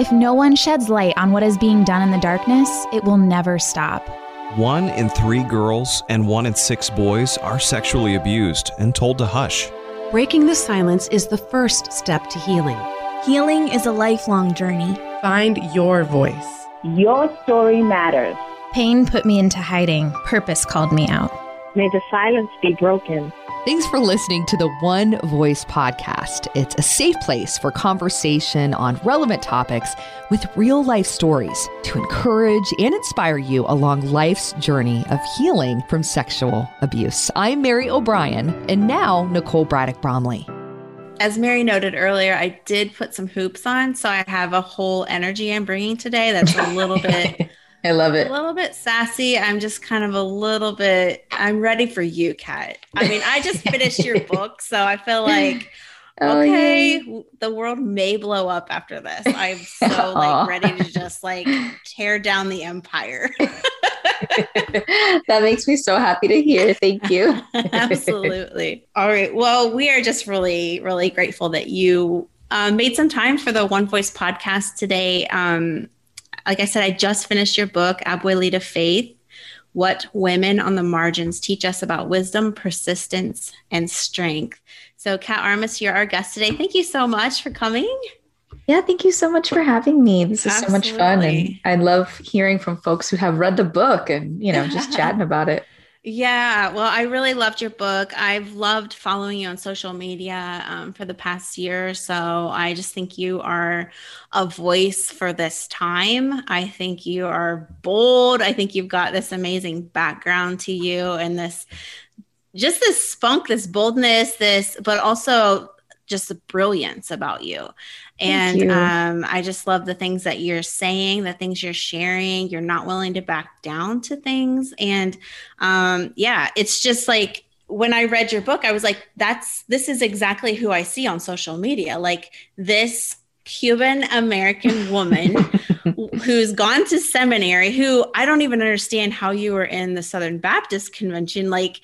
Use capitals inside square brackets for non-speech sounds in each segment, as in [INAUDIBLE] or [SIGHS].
If no one sheds light on what is being done in the darkness, it will never stop. One in three girls and one in six boys are sexually abused and told to hush. Breaking the silence is the first step to healing. Healing is a lifelong journey. Find your voice. Your story matters. Pain put me into hiding, purpose called me out. May the silence be broken. Thanks for listening to the One Voice podcast. It's a safe place for conversation on relevant topics with real life stories to encourage and inspire you along life's journey of healing from sexual abuse. I'm Mary O'Brien, and now Nicole Braddock Bromley. As Mary noted earlier, I did put some hoops on, so I have a whole energy I'm bringing today that's a little bit [LAUGHS] I love it. A little bit sassy. I'm just kind of a little bit, I'm ready for you, Kat. I mean, I just finished your [LAUGHS] book, so I feel like, oh, okay, yeah. the world may blow up after this. I'm so like [LAUGHS] ready to just like tear down the empire. [LAUGHS] that makes me so happy to hear. Thank you. Absolutely. All right. Well, we are just really, really grateful that you um, made some time for the One Voice podcast today. Um, like I said, I just finished your book, Abuelita Faith What Women on the Margins Teach Us About Wisdom, Persistence, and Strength. So, Kat Armas, you're our guest today. Thank you so much for coming. Yeah, thank you so much for having me. This is Absolutely. so much fun. And I love hearing from folks who have read the book and, you know, just [LAUGHS] chatting about it. Yeah, well, I really loved your book. I've loved following you on social media um, for the past year so. I just think you are a voice for this time. I think you are bold. I think you've got this amazing background to you and this just this spunk, this boldness, this, but also just the brilliance about you. And. Um, I just love the things that you're saying, the things you're sharing. You're not willing to back down to things. And um, yeah, it's just like when I read your book, I was like, that's this is exactly who I see on social media. Like this Cuban American [LAUGHS] woman who's gone to seminary, who I don't even understand how you were in the Southern Baptist Convention. Like,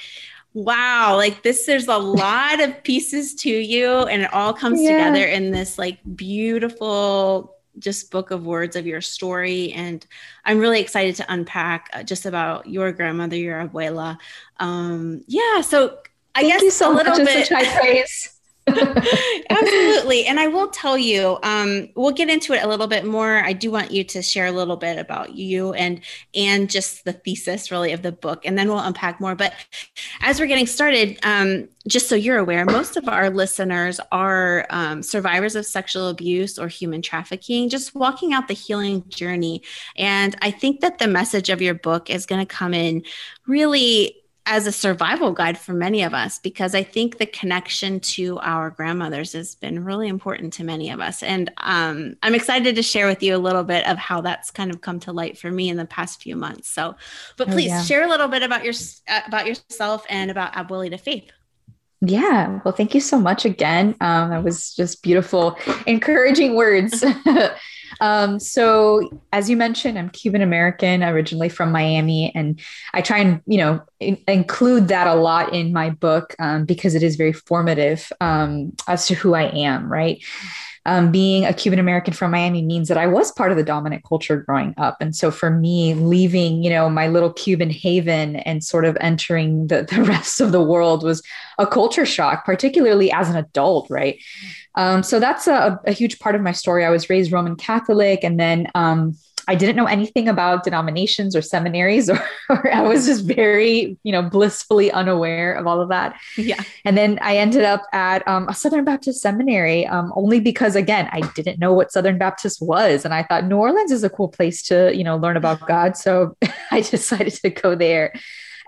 wow like this there's a lot of pieces to you and it all comes yeah. together in this like beautiful just book of words of your story and i'm really excited to unpack uh, just about your grandmother your abuela um yeah so i Thank guess you so a little much. bit such high praise [LAUGHS] Absolutely. And I will tell you, um, we'll get into it a little bit more. I do want you to share a little bit about you and and just the thesis really of the book, and then we'll unpack more. But as we're getting started, um, just so you're aware, most of our listeners are um, survivors of sexual abuse or human trafficking, just walking out the healing journey. And I think that the message of your book is going to come in really as a survival guide for many of us because I think the connection to our grandmothers has been really important to many of us. And um, I'm excited to share with you a little bit of how that's kind of come to light for me in the past few months. So, but oh, please oh, yeah. share a little bit about your uh, about yourself and about Abuelita Faith. Yeah, well, thank you so much again. Um, that was just beautiful, encouraging words. [LAUGHS] Um, so, as you mentioned, I'm Cuban American, originally from Miami, and I try and you know in- include that a lot in my book um, because it is very formative um, as to who I am. Right. Um, being a Cuban American from Miami means that I was part of the dominant culture growing up. And so for me, leaving, you know, my little Cuban haven and sort of entering the, the [LAUGHS] rest of the world was a culture shock, particularly as an adult, right? Um, so that's a, a, huge part of my story. I was raised Roman Catholic, and then um, I didn't know anything about denominations or seminaries, [LAUGHS] or, or, I was just very, you know, blissfully unaware of all of that. Yeah. And then I ended up at um, a Southern Baptist seminary um, only because, again, I didn't know what Southern Baptist was, and I thought New Orleans is a cool place to, you know, learn about God. So [LAUGHS] I decided to go there.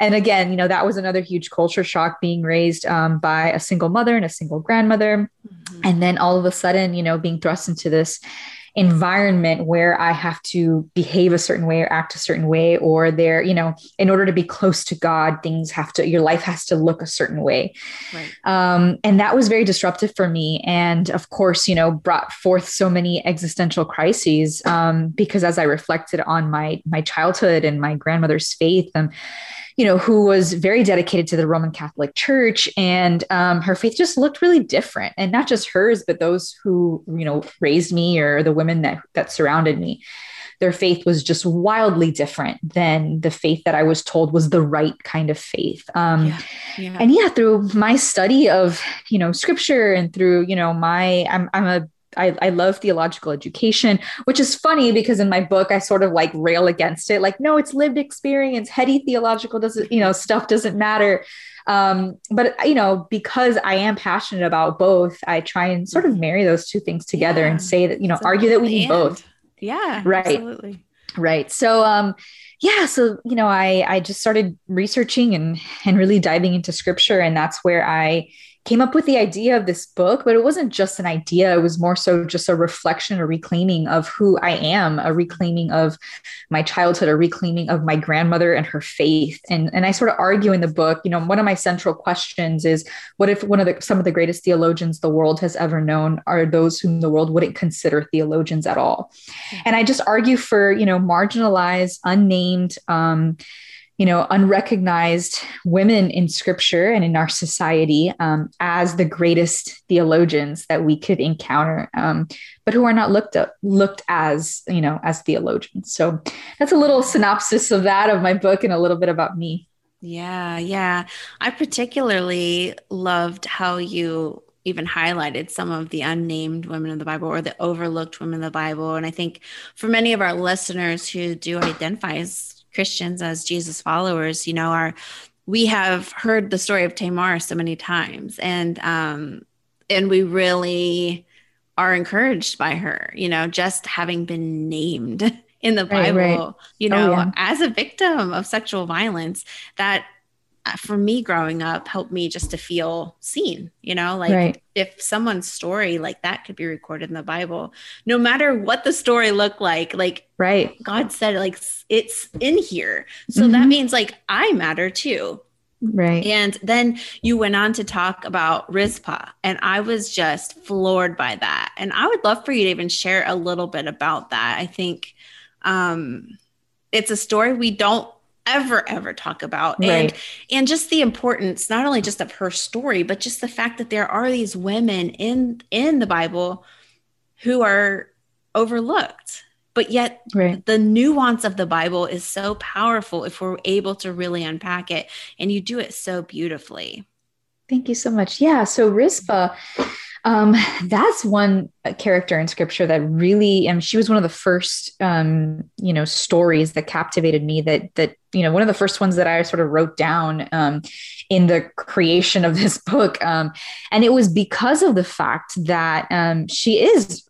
And again, you know, that was another huge culture shock being raised um, by a single mother and a single grandmother. Mm-hmm. And then all of a sudden, you know, being thrust into this environment where I have to behave a certain way or act a certain way, or there, you know, in order to be close to God, things have to, your life has to look a certain way. Right. Um, and that was very disruptive for me. And of course, you know, brought forth so many existential crises um, because as I reflected on my, my childhood and my grandmother's faith, and um, you know, who was very dedicated to the Roman Catholic Church, and um, her faith just looked really different, and not just hers, but those who you know raised me or the women that that surrounded me. Their faith was just wildly different than the faith that I was told was the right kind of faith. Um, yeah, yeah. And yeah, through my study of you know scripture and through you know my I'm I'm a I, I love theological education, which is funny because in my book I sort of like rail against it, like no, it's lived experience. Heady theological doesn't, you know, stuff doesn't matter. Um, but you know, because I am passionate about both, I try and sort of marry those two things together yeah. and say that you know, it's argue that we need both. Yeah, right, absolutely. right. So, um, yeah, so you know, I I just started researching and and really diving into scripture, and that's where I came up with the idea of this book, but it wasn't just an idea. It was more so just a reflection, a reclaiming of who I am, a reclaiming of my childhood, a reclaiming of my grandmother and her faith. And, and I sort of argue in the book, you know, one of my central questions is what if one of the some of the greatest theologians the world has ever known are those whom the world wouldn't consider theologians at all? And I just argue for, you know, marginalized, unnamed, um, you know, unrecognized women in scripture and in our society um, as the greatest theologians that we could encounter, um, but who are not looked up, looked as, you know, as theologians. So that's a little synopsis of that of my book and a little bit about me. Yeah, yeah. I particularly loved how you even highlighted some of the unnamed women of the Bible or the overlooked women of the Bible. And I think for many of our listeners who do identify as Christians, as Jesus followers, you know, are we have heard the story of Tamar so many times, and um, and we really are encouraged by her. You know, just having been named [LAUGHS] in the Bible, right, right. you oh, know, oh, yeah. as a victim of sexual violence, that for me growing up helped me just to feel seen you know like right. if someone's story like that could be recorded in the bible no matter what the story looked like like right. God said like it's in here. So mm-hmm. that means like i matter too. Right. And then you went on to talk about rizpah and i was just floored by that. And i would love for you to even share a little bit about that. I think um it's a story we don't ever ever talk about. Right. and and just the importance not only just of her story but just the fact that there are these women in in the bible who are overlooked. But yet right. the nuance of the bible is so powerful if we're able to really unpack it. And you do it so beautifully. Thank you so much. Yeah so rizpah um, that's one character in scripture that really, and she was one of the first, um, you know, stories that captivated me. That that you know, one of the first ones that I sort of wrote down um, in the creation of this [LAUGHS] book, um, and it was because of the fact that um, she is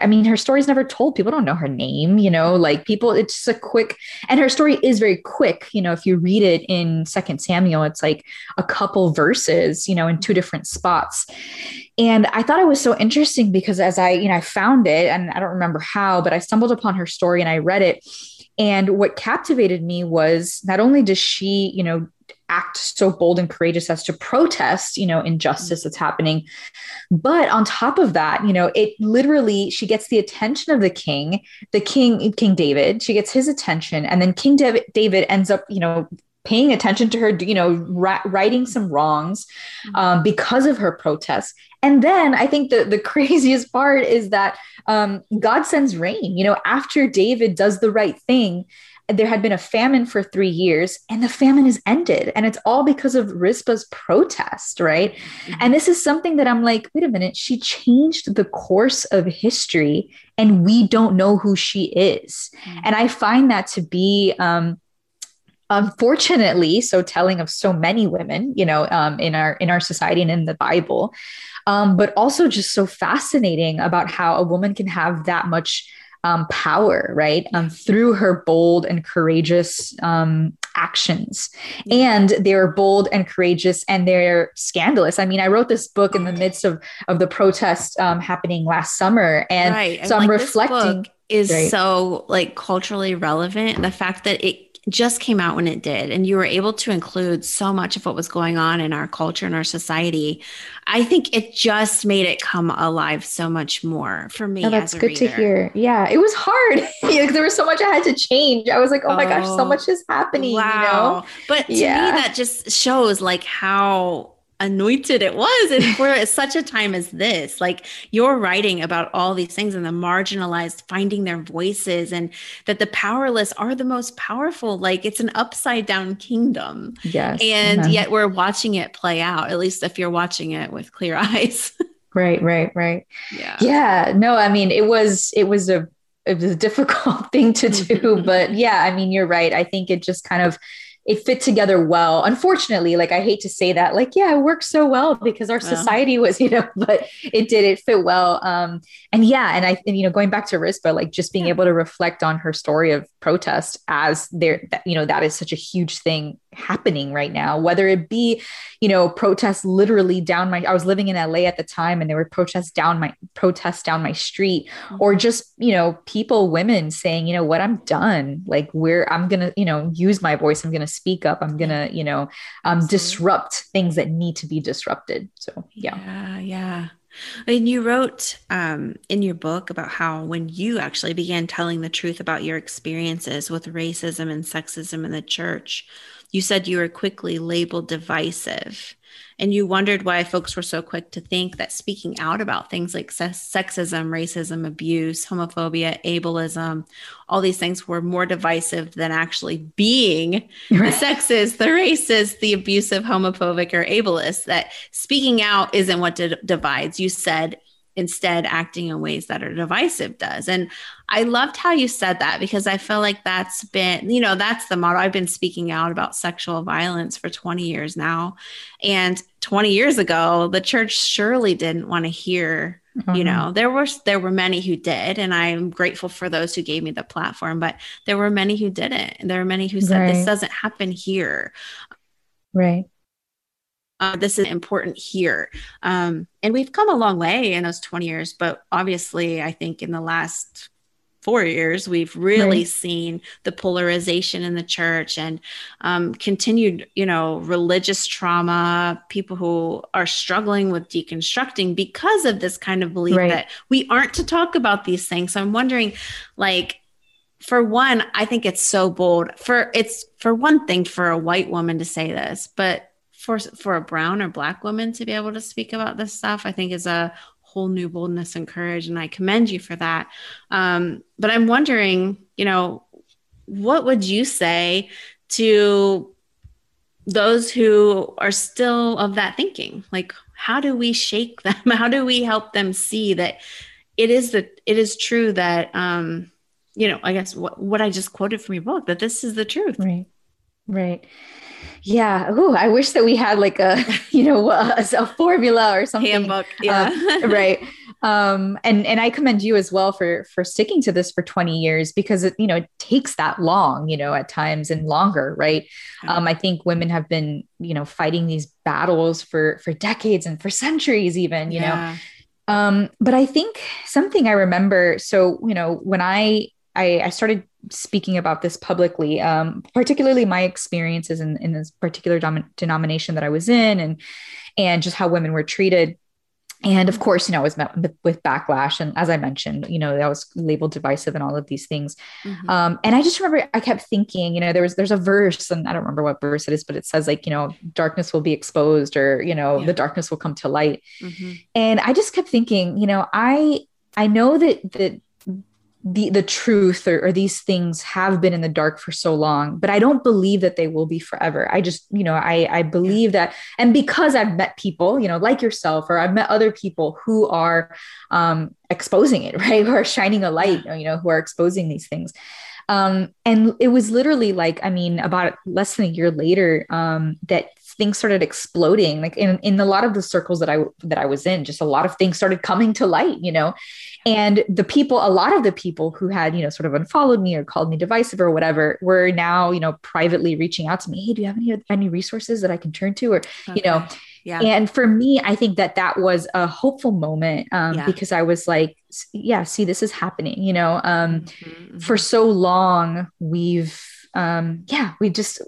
I mean, her story's never told. People don't know her name, you know, like people, it's just a quick, and her story is very quick. You know, if you read it in Second Samuel, it's like a couple verses, you know, in two different spots. And I thought it was so interesting because as I, you know, I found it and I don't remember how, but I stumbled upon her story and I read it. And what captivated me was not only does she, you know, act so bold and courageous as to protest, you know, injustice that's happening, but on top of that, you know, it literally she gets the attention of the king, the king, King David. She gets his attention, and then King David David ends up, you know, paying attention to her, you know, righting some wrongs um, because of her protests. And then I think the, the [LAUGHS] craziest part is that um, God sends rain. You know, after David does the right thing, there had been a famine for three years and the famine is ended. And it's all because of rizpah's protest, right? Mm-hmm. And this is something that I'm like, wait a minute, she changed the course of history and we don't know who she is. Mm-hmm. And I find that to be, um, unfortunately so telling of so many women you know um, in our in our society and in the bible um, but also just so fascinating about how a woman can have that much um, power right? Um, through her bold and courageous um, actions. And they're bold and courageous and they're scandalous. I mean i wrote this book in the midst of of the protest um, happening last summer. And right. so i'm like reflecting is right. so like culturally relevant. The fact that it just came out when it did and you were able to include so much of what was going on in our culture and our society i think it just made it come alive so much more for me oh, that's good reader. to hear yeah it was hard [LAUGHS] there was so much i had to change i was like oh, oh my gosh so oh, much is happening wow. you know but to yeah. me that just shows like how anointed it was and for [LAUGHS] such a time as this like you're writing about all these things and the marginalized finding their voices and that the powerless are the most powerful like it's an upside down kingdom. Yes. And uh-huh. yet we're watching it play out at least if you're watching it with clear [LAUGHS] eyes. Right right right. Yeah. Yeah no i mean it was it was a it was a difficult [LAUGHS] thing to do but yeah i mean you're right. I think it just kind of it fit together well. Unfortunately, like I hate to say that, like, yeah, it worked so well because our society was, [LAUGHS] you know, but it did, it fit well. Um, and yeah, and I, and, you know, going back to Rizpah, like just being yeah. able to reflect on her story of protest as there, you know, that is such a huge thing happening right now, whether it be, you know, protests literally down my, I was living in LA at the time and there were protests down my, protests down my street, mm-hmm. or just, you know, people, women saying, you know what, I'm done. Like, where I'm going to, you know, use my voice. I'm going to speak up. I'm going to, you know, um, disrupt things that need to be disrupted. So, yeah. Yeah. Yeah. And you wrote um, in your book about how when you actually began telling the truth about your experiences with racism and sexism in the church, you said you were quickly labeled divisive. And you wondered why folks were so quick to think that speaking out about things like sexism, racism, abuse, homophobia, ableism, all these things were more divisive than actually being right. the sexist, the racist, the abusive, homophobic, or ableist. That speaking out isn't what divides. You said instead acting in ways that are divisive does. And I loved how you said that because I feel like that's been, you know, that's the model. I've been speaking out about sexual violence for 20 years now. And 20 years ago, the church surely didn't want to hear Mm-hmm. you know there were there were many who did and i'm grateful for those who gave me the platform but there were many who didn't and there were many who said right. this doesn't happen here right uh, this is important here. Um, and we've come a long way in those 20 years, but obviously, I think in the last four years, we've really right. seen the polarization in the church and um, continued, you know, religious trauma, people who are struggling with deconstructing because of this kind of belief right. that we aren't to talk about these things. So I'm wondering, like, for one, I think it's so bold. For it's for one thing for a white woman to say this, but for for a brown or black woman to be able to speak about this stuff i think is a whole new boldness and courage and i commend you for that. Um, but i'm wondering you know what would you say to those who are still of that thinking? Like how do we shake [LAUGHS] them? How do we help them see that it is the it is true that um you know i guess what, what i just quoted from your book that this is the truth? Right. Right yeah. Oh, I wish that we had like a, [LAUGHS] you know, a, a formula or something. Handbook. Yeah. Uh, right. Um, and, and I commend you as well for, for sticking to this for 20 years because it, you know, it takes that long, you know, at times and longer. Right. Um, I think women have been, you know, fighting these battles for, for decades and for centuries even, you yeah. know, um, but I think something I remember, so, you know, when I, I, I started speaking about this publicly, um, particularly my experiences in, in this particular dom- denomination that I was in, and and just how women were treated. And of course, you know, I was met with backlash, and as I mentioned, you know, that was labeled divisive and all of these things. Mm-hmm. Um, and I just remember I kept thinking, you know, there was there's a verse, and I don't remember what verse it is, but it says like, you know, darkness will be exposed, or you know, yeah. the darkness will come to light. Mm-hmm. And I just kept thinking, you know, I I know that that the the truth or, or, these things have been in the dark for so long but i don't believe that they will be forever. I just you know i i believe that and because i've met people you know like yourself or i've met other people who are um exposing it [LAUGHS] right? Who are shining a light you know who are exposing these things. Um and it was literally like i mean about less than a year later um that things started exploding like in, in a lot of the circles that i that i was in just a lot of things started coming to light you know and the people a lot of the people who had you know sort of unfollowed me or called me divisive or whatever were now you know privately reaching out to me hey do you have any any resources that i can turn to or okay. you know yeah. And for me, I think that that was a hopeful moment um, yeah. because I was like, yeah, see, this is happening. You know, um, mm-hmm, mm-hmm. for so long, we've um, yeah, we just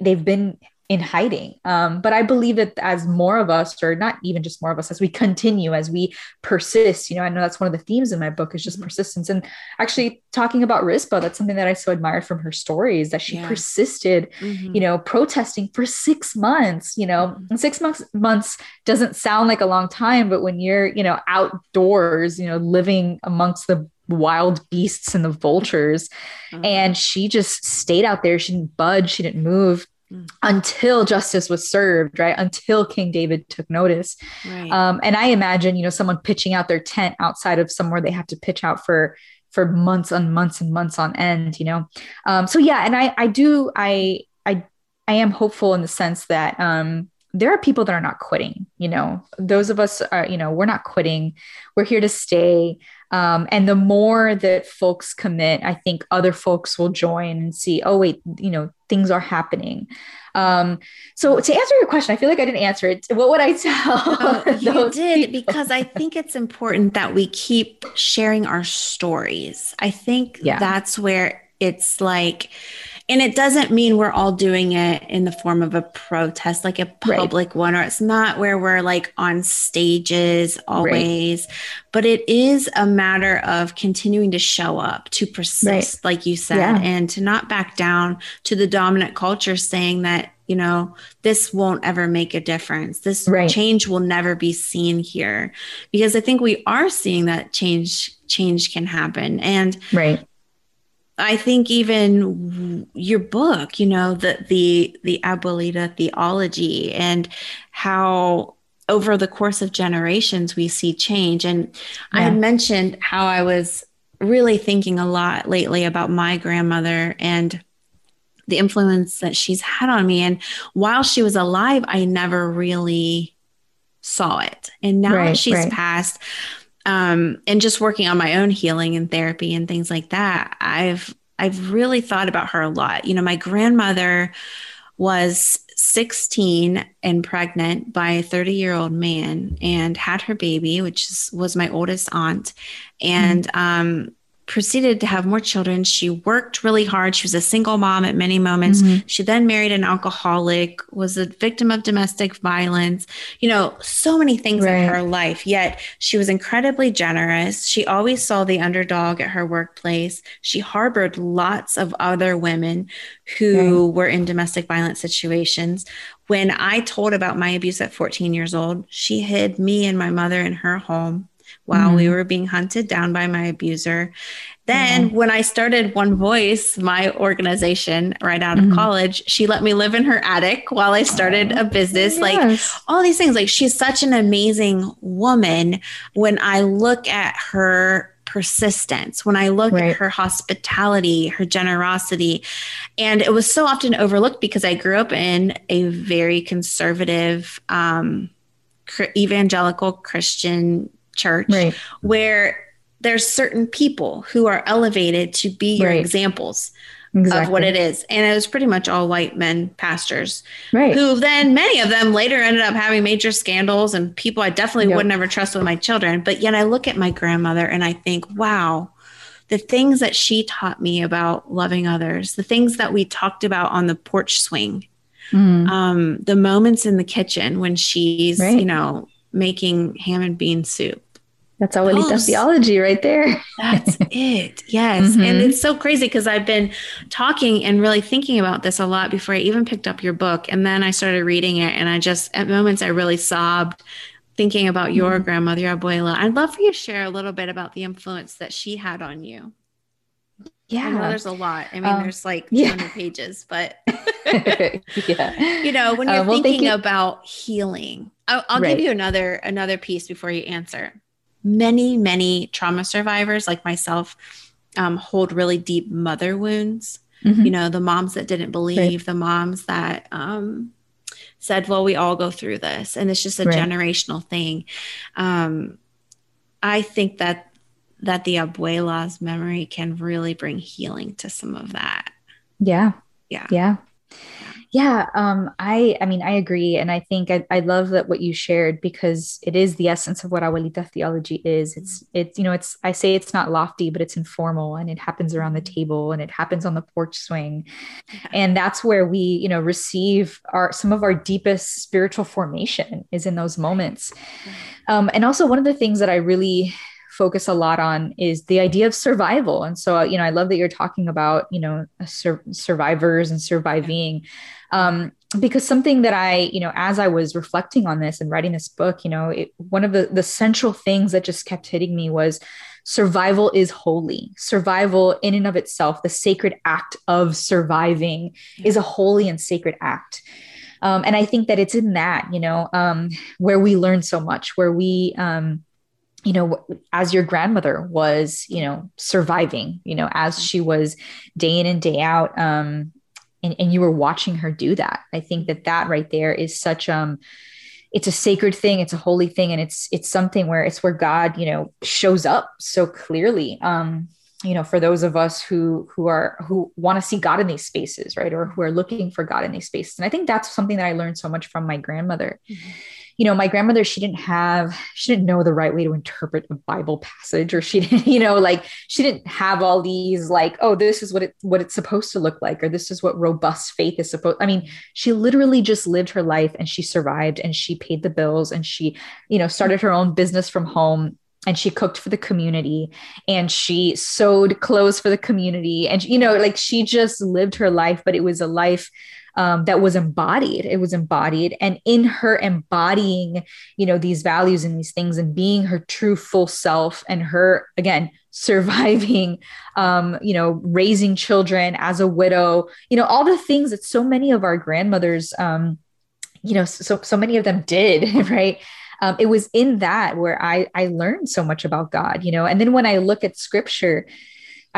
they've been in hiding. Um, but I believe that as more of us, or not even just more of us, as we continue, as we persist, you know, I know that's one of the themes in my book is just mm-hmm. persistence. And actually talking about Rizpah, that's something that I so admired from her stories that she yeah. persisted, mm-hmm. you know, protesting for six months, you know, mm-hmm. six months months doesn't sound like a long time, but when you're, you know, outdoors, you know, living amongst the wild beasts and the vultures. Mm-hmm. And she just stayed out there. She didn't budge. She didn't move mm. until justice was served, right? Until King David took notice. Right. Um, and I imagine, you know, someone pitching out their tent outside of somewhere they have to pitch out for for months and months and months on end, you know. Um, so yeah, and I I do I I I am hopeful in the sense that um there are people that are not quitting you know those of us are you know we're not quitting we're here to stay um, and the more that folks commit, I think other folks will join and see, oh, wait, you know, things are happening. Um, so to answer your question, I feel like I didn't answer it. What would I tell? Oh, [LAUGHS] you did people? because I think it's important that we keep sharing our stories. I think yeah. that's where it's like and it doesn't mean we're all doing it in the form of a protest, like a public right. one, or it's not where we're like on stages always, right. but it is a matter of continuing to show up, to persist, right. like you said, yeah. and to not back down to the dominant culture saying that you know this won't ever make a difference this right. change will never be seen here because i think we are seeing that change change can happen and right I think even your book, you know, the the the Abuelita theology and how over the course of generations we see change. And yeah. I had mentioned how I was really thinking a lot lately about my grandmother and the influence that she's had on me. And while she was alive, I never really saw it. And now right, she's right. passed, um, and just working on my own healing and therapy and things like that, I've I've really thought about her a lot. You know, my grandmother was 16 and pregnant by a 30 year old man and had her baby, which is, was my oldest aunt. And mm-hmm. um, proceeded to have more children. She worked really hard. She was a single mom at many moments. Mm-hmm. She then married an alcoholic, was a victim of domestic violence, you know, so many things right. in her life. Yet she was incredibly generous. She always saw the underdog at her workplace. She harbored lots of other women who right. were in domestic violence situations. When I told about my abuse at 14 years old, she hid me and my mother in her home while mm-hmm. we were being hunted down by my abuser. Then, mm-hmm. when I started One Voice, my organization right out of mm-hmm. college, she let me live in her attic while I started oh, a business. Yes. Like all these things. Like she's such an amazing woman. When I look at her persistence, when I look right. at her hospitality, her generosity. And it was so often overlooked because I grew up in a very conservative, um, evangelical Christian church right. where there's certain people who are elevated to be your right. examples exactly. of what it is. And it was pretty much all white men pastors. Right. Who then many of them later ended up having major scandals and people I definitely yep. would never trust with my children. But yet I look at my grandmother and I think, wow, the things that she taught me about loving others, the things that we talked about on the porch swing, mm. um, the moments in the kitchen when she's, right. you know, making ham and bean soup that's Abuelita theology right there. That's [LAUGHS] it. Yes. Mm-hmm. And it's so crazy because I've been talking and really thinking about this a lot before I even picked up your book. And then I started reading it. And I just, at moments, I really sobbed thinking about your mm-hmm. grandmother, your abuela. I'd love for you to share a little bit about the influence that she had on you. Yeah. there's a lot. I mean, um, there's like 200 yeah. pages, but yeah. [LAUGHS] [LAUGHS] you know, when you're uh, well, thinking you. about healing, I'll, I'll right. give you another, another piece before you answer many, many trauma survivors like myself um, hold really deep mother wounds. Mm-hmm. You know, the moms that didn't believe, right. the moms that um, said, well, we all go through this. And it's just a right. generational thing. Um, I think that that the abuela's memory can really bring healing to some of that. Yeah. Yeah. Yeah. Yeah, um, I I mean I agree, and I think I, I love that what you shared because it is the essence of what abuelita theology is. It's it's you know it's I say it's not lofty, but it's informal, and it happens around the table, and it happens on the porch swing, and that's where we you know receive our some of our deepest spiritual formation is in those moments, um, and also one of the things that I really focus a lot on is the idea of survival. And so, you know, I love that you're talking about, you know, sur- survivors and surviving. Um, because something that I, you know, as I was reflecting on this and writing this book, you know, it, one of the, the central things that just kept hitting me was survival is holy. Survival, in and of itself, the sacred act of surviving is a holy and sacred act. Um, and I think that it's in that, you know, um, where we learn so much, where we, um, you know as your grandmother was you know surviving you know as she was day in and day out um and, and you were watching her do that. I think that that right there is such um it's a sacred thing it's a holy thing and it's it's something where it's where god you know shows up so clearly um you know for those of us who who are who want to see god in these spaces right or who are looking for god in these spaces. And i think that's something that i learned so much from my grandmother. Mm-hmm you know, my grandmother, she didn't have, she didn't know the right way to interpret a Bible passage, or she [LAUGHS] didn't, you know, like she didn't have all these like, oh, this is what it what it's supposed to look like, or this is what robust faith is supposed. I mean, she literally just lived her life and she survived and she paid the bills and she, you know, started her own business from home and she cooked for the community and she sewed clothes for the community and you know like she just lived her life but it was a life um, that was embodied. It was embodied. And in her embodying you know these values and these things and being her true full self and her again [LAUGHS] surviving um, you know raising children as a widow you know all the things that so many of our grandmothers um, you know so so many of them did [LAUGHS] right? Um, it was in that where I I learned so much about God, you know. And then when I look at Scripture,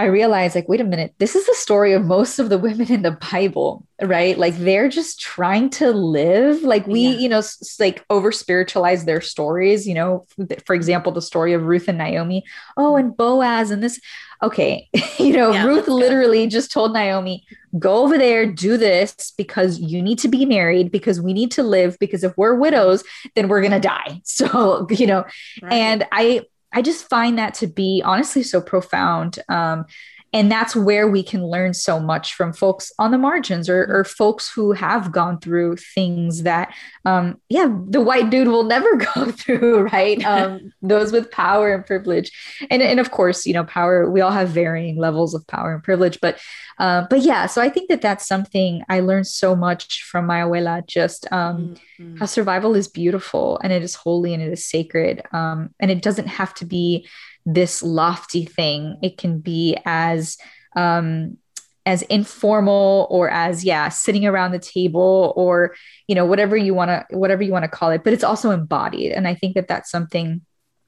I realized like, wait a minute, this is the story of most of the women in the Bible, right? Like they're just trying to live. Like we, yeah. you know, s- like over spiritualize their stories, you know, for example, the story of Ruth and Naomi. Oh, and Boaz and this. Okay. [LAUGHS] you know, yeah, Ruth literally just told Naomi, go over there, do this because you need to be married, because we need to live, because if we're widows, then we're going to die. [LAUGHS] So, you know, right. and I, I just find that to be honestly so profound. Um, and that's where we can learn so much from folks on the margins or, or folks who have gone through things that um, yeah the white dude will never [LAUGHS] go through right [LAUGHS] um, those with power and privilege and, and of course you know power we all have varying levels of power and privilege but uh, but yeah so i think that that's something i learned so much from my abuela just um, mm-hmm. how survival is beautiful and it is holy and it is sacred um, and it doesn't have to be this lofty thing. It can be as um, as informal or as yeah sitting around the table or you know whatever you want to whatever you want to call it. But it's also embodied. And i think that that's something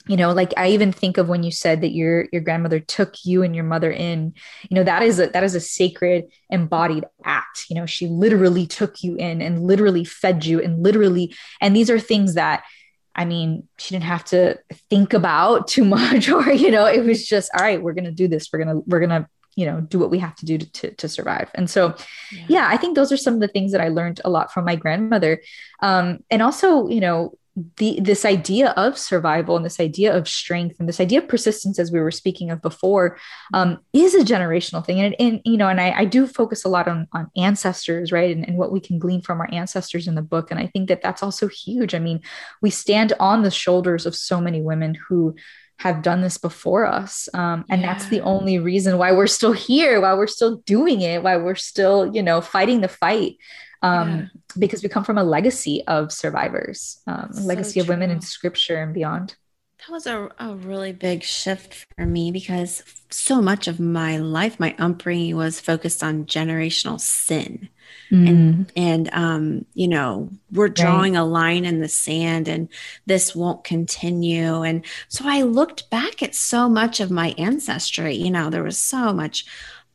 you know like i even think of when you said that your your grandmother took you and your mother in. You know that is a that is a sacred embodied act. You know she literally took you in and literally fed you and literally and these are things that I mean, she didn't have to think about too [LAUGHS] much, or you know, it was just all right. We're gonna do this. We're gonna we're gonna you know do what we have to do to to, to survive. And so, yeah. yeah. I think those are some of the things that I learned a lot from my grandmother, um, and also you know the this idea of survival and this idea of strength and this idea of persistence as we were speaking of before um, is a generational thing. And, and you know and I, I, do focus a lot on on ancestors right? And, and what we can glean from our ancestors in the book. And i think that that's also huge. I mean we stand on the shoulders of so many women who have done this before us. Um, and yeah. that's the only reason why we're still here why we're still doing it why we're still you know fighting the fight um, yeah. because we come from a legacy of survivors, um, a legacy of women in scripture and beyond. That was a, a really big shift for me because so much of my life, my upbringing was focused on generational sin. Mm. And, and um, you know, we're drawing right. a line in the sand and this won't continue. And so I looked back at so much of my ancestry, you know, there was so much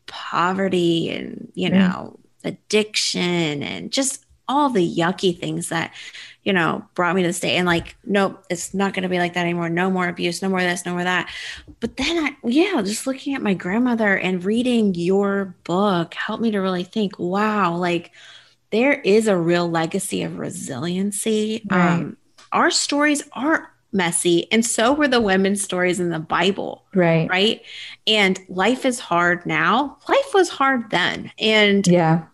poverty and, you right. know, addiction and just all the yucky things that you know brought me to this day and like nope it's not going to be like that anymore no more abuse no more this no more that but then i yeah just looking at my grandmother and reading your book helped me to really think wow like there is a real legacy of resiliency. Right. Um, our stories are messy, and so were the women's stories in the Bible, Right. right? And life is hard now. Life was hard then. And Yeah.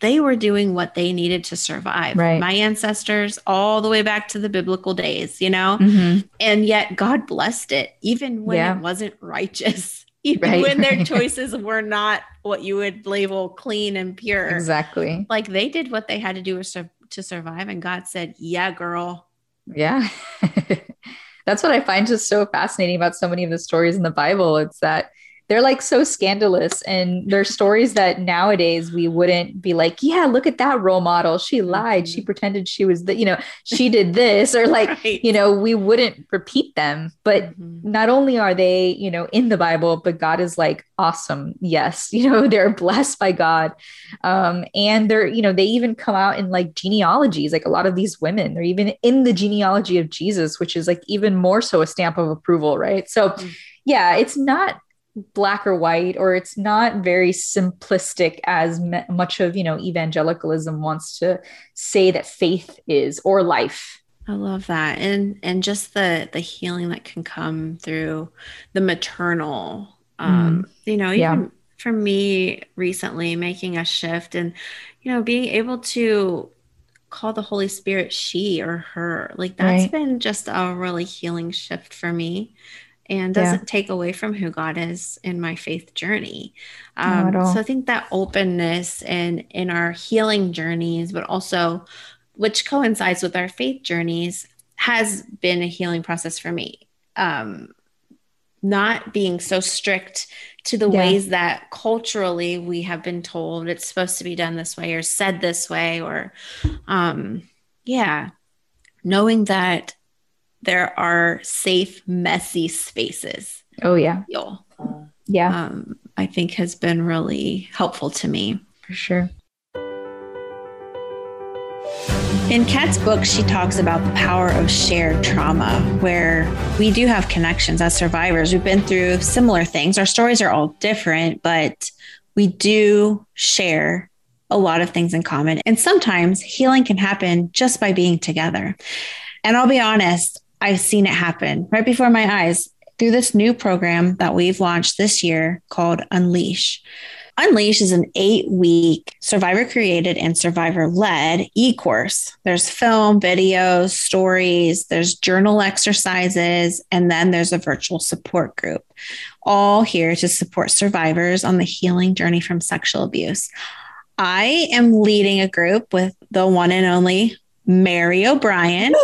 They were doing what they needed to survive. Right. My ancestors, all the way back to the biblical days, you know? Mhm. And yet God blessed it, even when Yeah. it wasn't righteous, [LAUGHS] even Right. when their choices were not what you would label clean and pure. Exactly. Like they did what they had to do to survive. And God said, Yeah, girl. Yeah. [LAUGHS] That's what I find just so fascinating about so many of the stories in the Bible. It's that they're like so scandalous and they're stories that nowadays we wouldn't be like, yeah, look at that role model. She lied. She pretended she was the, you know, she did this or like, Right. you know, we wouldn't repeat them. But Mhm. not only are they, you know, in the Bible, but God is like, awesome. Yes. [LAUGHS] You know, they're blessed by God. Um, and they're, you know, they even come out in like genealogies, like a lot of these women, they're even in the genealogy of Jesus, which is like even more so a stamp of approval, right? So, Mm. yeah, it's not black or white or it's not very simplistic as me- much of you know evangelicalism wants to say that faith is or life I love that. And and just the the healing that can come through the maternal um you know, even Yeah. for me recently making a shift and you know, being able to call the Holy Spirit she or her. Like that's Right. been just a really healing shift for me and doesn't take away from who God is in my faith journey. Um, so I think that openness and in our healing journeys, but also which coincides with our faith journeys, has been a healing process for me. Um, not being so strict to the Yeah. ways that culturally we have been told it's supposed to be done this way or said this way, or um, yeah, knowing that there are safe, messy spaces. oh yeah Feel, yeah um, I think has been really helpful to me. for sure In Kat's book, she talks about the power of shared trauma, where we do have connections as survivors. We've been through similar things. Our stories are all different, but we do share a lot of things in common. And sometimes healing can happen just by being together. And I'll be honest, I've seen it happen right before my eyes through this new program that we've launched this year called Unleash. Unleash is an eight week survivor created and survivor led e course. There's film, videos, stories, there's journal exercises, and then there's a virtual support group, all here to support survivors on the healing journey from sexual abuse. I am leading a group with the one and only Mary O'Brien.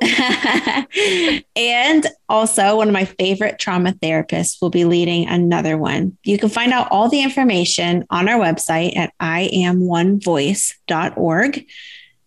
[LAUGHS] and also, one of my favorite trauma therapists will be leading another one. You can find out all the information on our website at iamonevoice.org.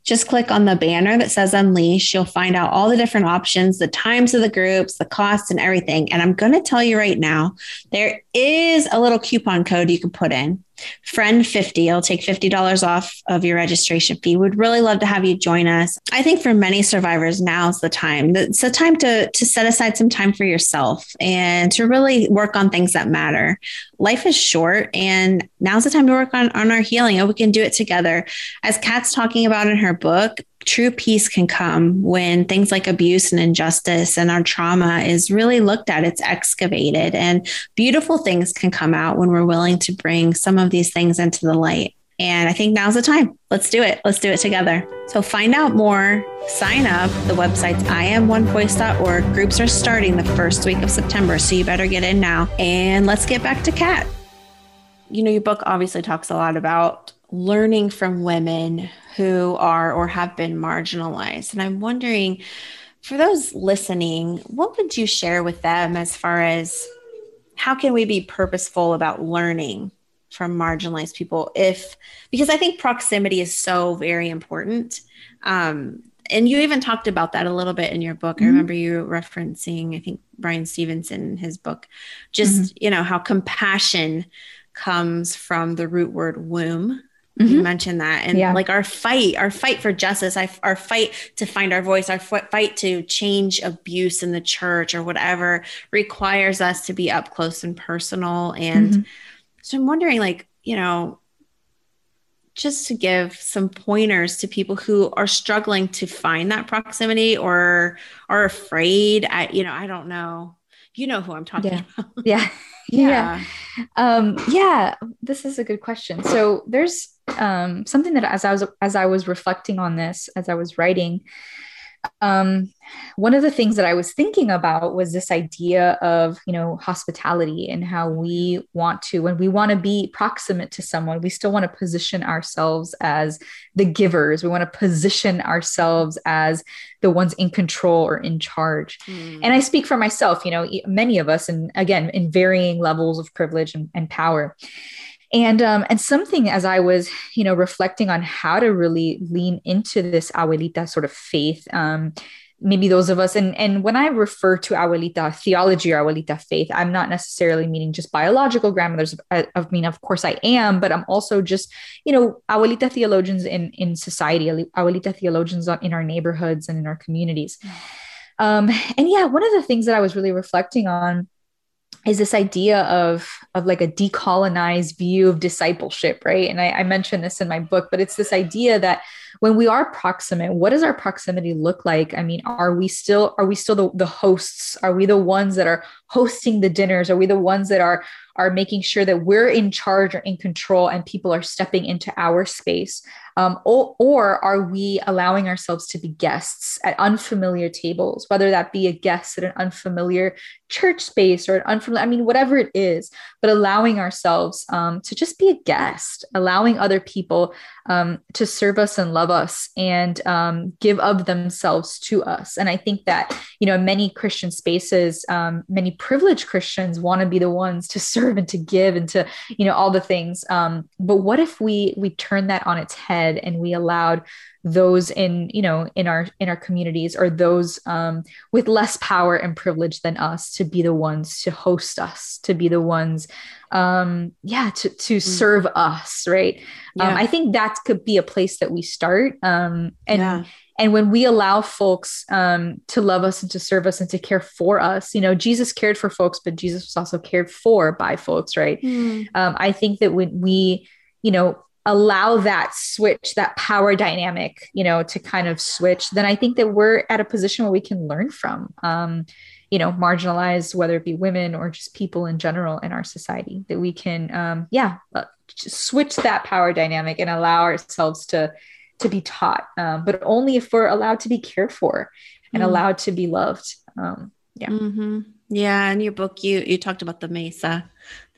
Just click on the banner that says Unleash. You'll find out all the different options, the times of the groups, the costs, and everything. And I'm going to tell you right now there is a little coupon code you can put in friend 50 it'll take $50 off of your registration fee. We'd really love to have you join us. I think for many survivors now's the time. It's the time to to set aside some time for yourself and to really work on things that matter. Life is short and now's the time to work on on our healing and we can do it together. As kat's talking about in her book true peace can come when things like abuse and injustice and our trauma is really looked at it's excavated and beautiful things can come out when we're willing to bring some of these things into the light and I think now's the time. Let's do it. Let's do it together. So find out more, sign up. The website's iamonevoice.org. Groups are starting the first week of September, so you better get in now. And let's get back to Kat. You know, your book obviously talks a lot about learning from women who are or have been marginalized. And I'm wondering, for those listening, what would you share with them as far as how can we be purposeful about learning from marginalized people if because i think proximity is so very important um and you even talked about that a little bit in your book Mhm. i remember you referencing i think bryan stevenson in his book just you know how compassion comes from the root word womb you Mhm. mentioned that and Yeah. like our fight our fight for justice our fight to find our voice our fight to change abuse in the church or whatever requires us to be up close and personal and Mhm. so i'm wondering like you know just to give some pointers to people who are struggling to find that proximity or are afraid. I, you know, I don't know. You know who I'm talking yeah. about. Yeah. [LAUGHS] yeah. yeah. Um, yeah. This is a good question. So there's um, something that as I was as I was reflecting on this, as I was writing, um, one of the things that I was thinking about was this idea of, you know, hospitality and how we want to, when we want to be proximate to someone, we still want to position ourselves as the givers. We want to position ourselves as the ones in control or in charge. Mm. And I speak for myself, you know, many of us, and again, in varying levels of privilege and, and power and um, and something as I was you know reflecting on how to really lean into this abuelita sort of faith. Um, maybe those of us and and when i refer to abuelita theology or abuelita faith i'm not necessarily meaning just biological grandmothers i, I mean of course i am but i'm also just you know abuelita theologians in in society abuelita theologians in our neighborhoods and in our communities um and yeah one of the things that i was really reflecting on is this idea of of like a decolonized view of discipleship right? And I, I, mentioned this in my book but it's this idea that when we are proximate what does our proximity look like? I mean are we still are we still the, the hosts? Are we the ones that are hosting the dinners? Are we the ones that are are making sure that we're in charge or in control and people are stepping into our space? Um, or, or are we allowing ourselves to be guests at unfamiliar tables, whether that be a guest at an unfamiliar church space or an unfamiliar, I mean, whatever it is, but allowing ourselves um, to just be a guest, allowing other people um, to serve us and love us and um, give of themselves to us. And I think that, you know, many Christian spaces, um, many privileged Christians want to be the ones to [LAUGHS] serve and to give and to, you know, all the things. Um, but what if we we turn that on its head? and we allowed those in you know in our in our communities or those um, with less power and privilege than us to be the ones to host us to be the ones um yeah to to mm. serve us right um, yeah. um, i think that could be a place that we start um and yeah. and when we allow folks um to love us and to serve us and to care for us you know jesus cared for folks but jesus was also cared for by folks right mm. um i think that when we you know allow that switch that power dynamic you know to kind of switch then i think that we're at a position where we can learn from um, you know marginalized whether it be women or just people in general in our society that we can um, yeah uh, switch that power dynamic and allow ourselves to to be taught um, but only if we're allowed to be cared for and mm. allowed to be loved um, yeah mm-hmm. yeah in your book you you talked about the mesa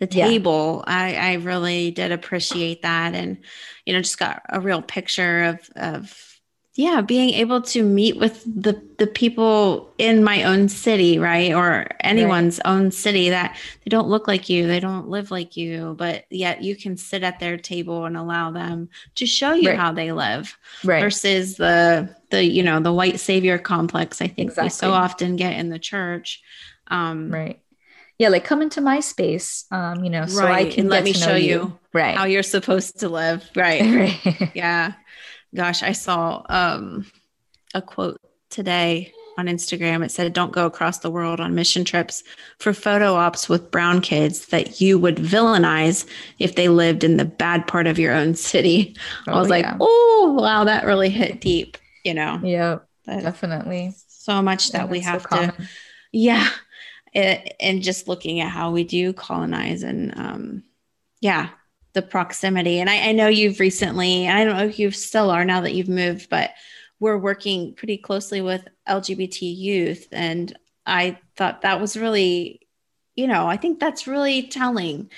the table. Yeah. I, I really did appreciate that. And, you know, just got a real picture of, of, yeah, being able to meet with the the people in my own city, right, or anyone's right. own city that they don't look like you, they don't live like you, but yet you can sit at their table and allow them to show you right. how they live, right. versus the the you know the white savior complex. I think exactly. we so often get in the church, um, right yeah, like come into my space, um, you know, so right. I can let me show you, you, right how you're supposed to live. Right. [LAUGHS] right. yeah. Gosh, I saw um, a quote today on Instagram. It said, Don't go across the world on mission trips for photo ops with brown kids that you would villainize if they lived in the bad part of your own city. Oh, I was yeah. like, Oh, wow, that really hit deep, you know? Yeah, definitely. So much that, that we have so to, yeah, and just looking at how we do colonize and um, yeah the proximity. And I, I know you've recently i don't know if you still are now that you've moved but we're working pretty closely with lgbt youth. And i thought that was really you know i think that's really telling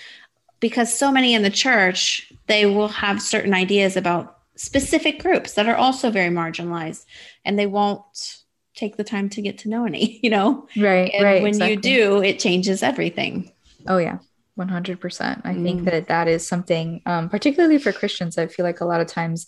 because so many in the church they will have certain ideas about specific groups that are also very marginalized and they won't take the time to get to know any, [LAUGHS] you know? Right. And right. When exactly. you do, it changes everything. Oh, yeah. 100%. I mm. think that that is something, um, particularly for Christians, I feel like a lot of times,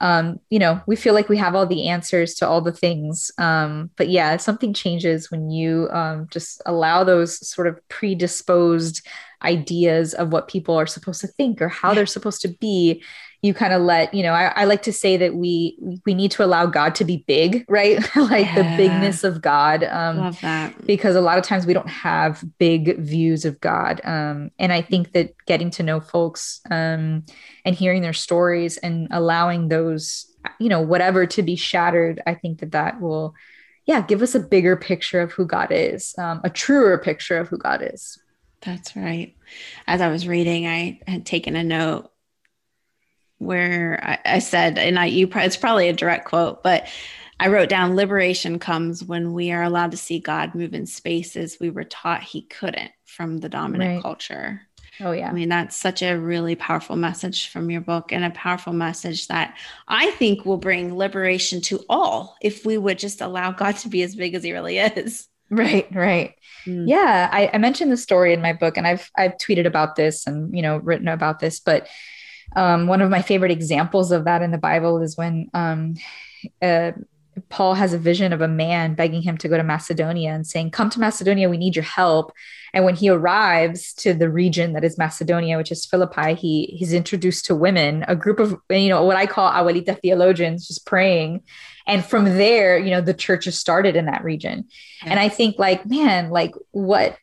um, you know, we feel like we have all the answers to all the things. Um, but yeah, something changes when you um, just allow those sort of predisposed ideas of what people are supposed to think or how they're supposed to be you kind of let you know I, I, like to say that we we need to allow god to be big [LAUGHS] right? Like yeah. the bigness of god um love that. because a lot of times we don't have big views of god um and i think that getting to know folks um and hearing their stories and allowing those you know whatever to be shattered i think that that will yeah give us a bigger picture of who god is um, a truer picture of who god is. That's right. As i was reading i had taken a note where I, I said, and I, you, it's probably a direct quote, but I wrote down liberation comes when we are allowed to see God move in spaces we were taught he couldn't from the dominant right. culture. Oh, yeah. I mean, that's such a really powerful message from your book and a powerful message that I think will bring liberation to all if we would just allow God to be as big as he really is. [LAUGHS] Right, right. Mm. Yeah. I, I mentioned the story in my book and I've I've tweeted about this and you know written about this, but um, one of my favorite examples of that in the Bible is when um, uh, Paul has a vision of a man begging him to go to Macedonia and saying, Come to Macedonia, we need your help. And when he arrives to the region that is Macedonia, which is Philippi, he he's introduced to women, a group of, you know, what I call abuelita theologians, just praying. And from there, you know, the church has started in that region. And I think, like, man, like what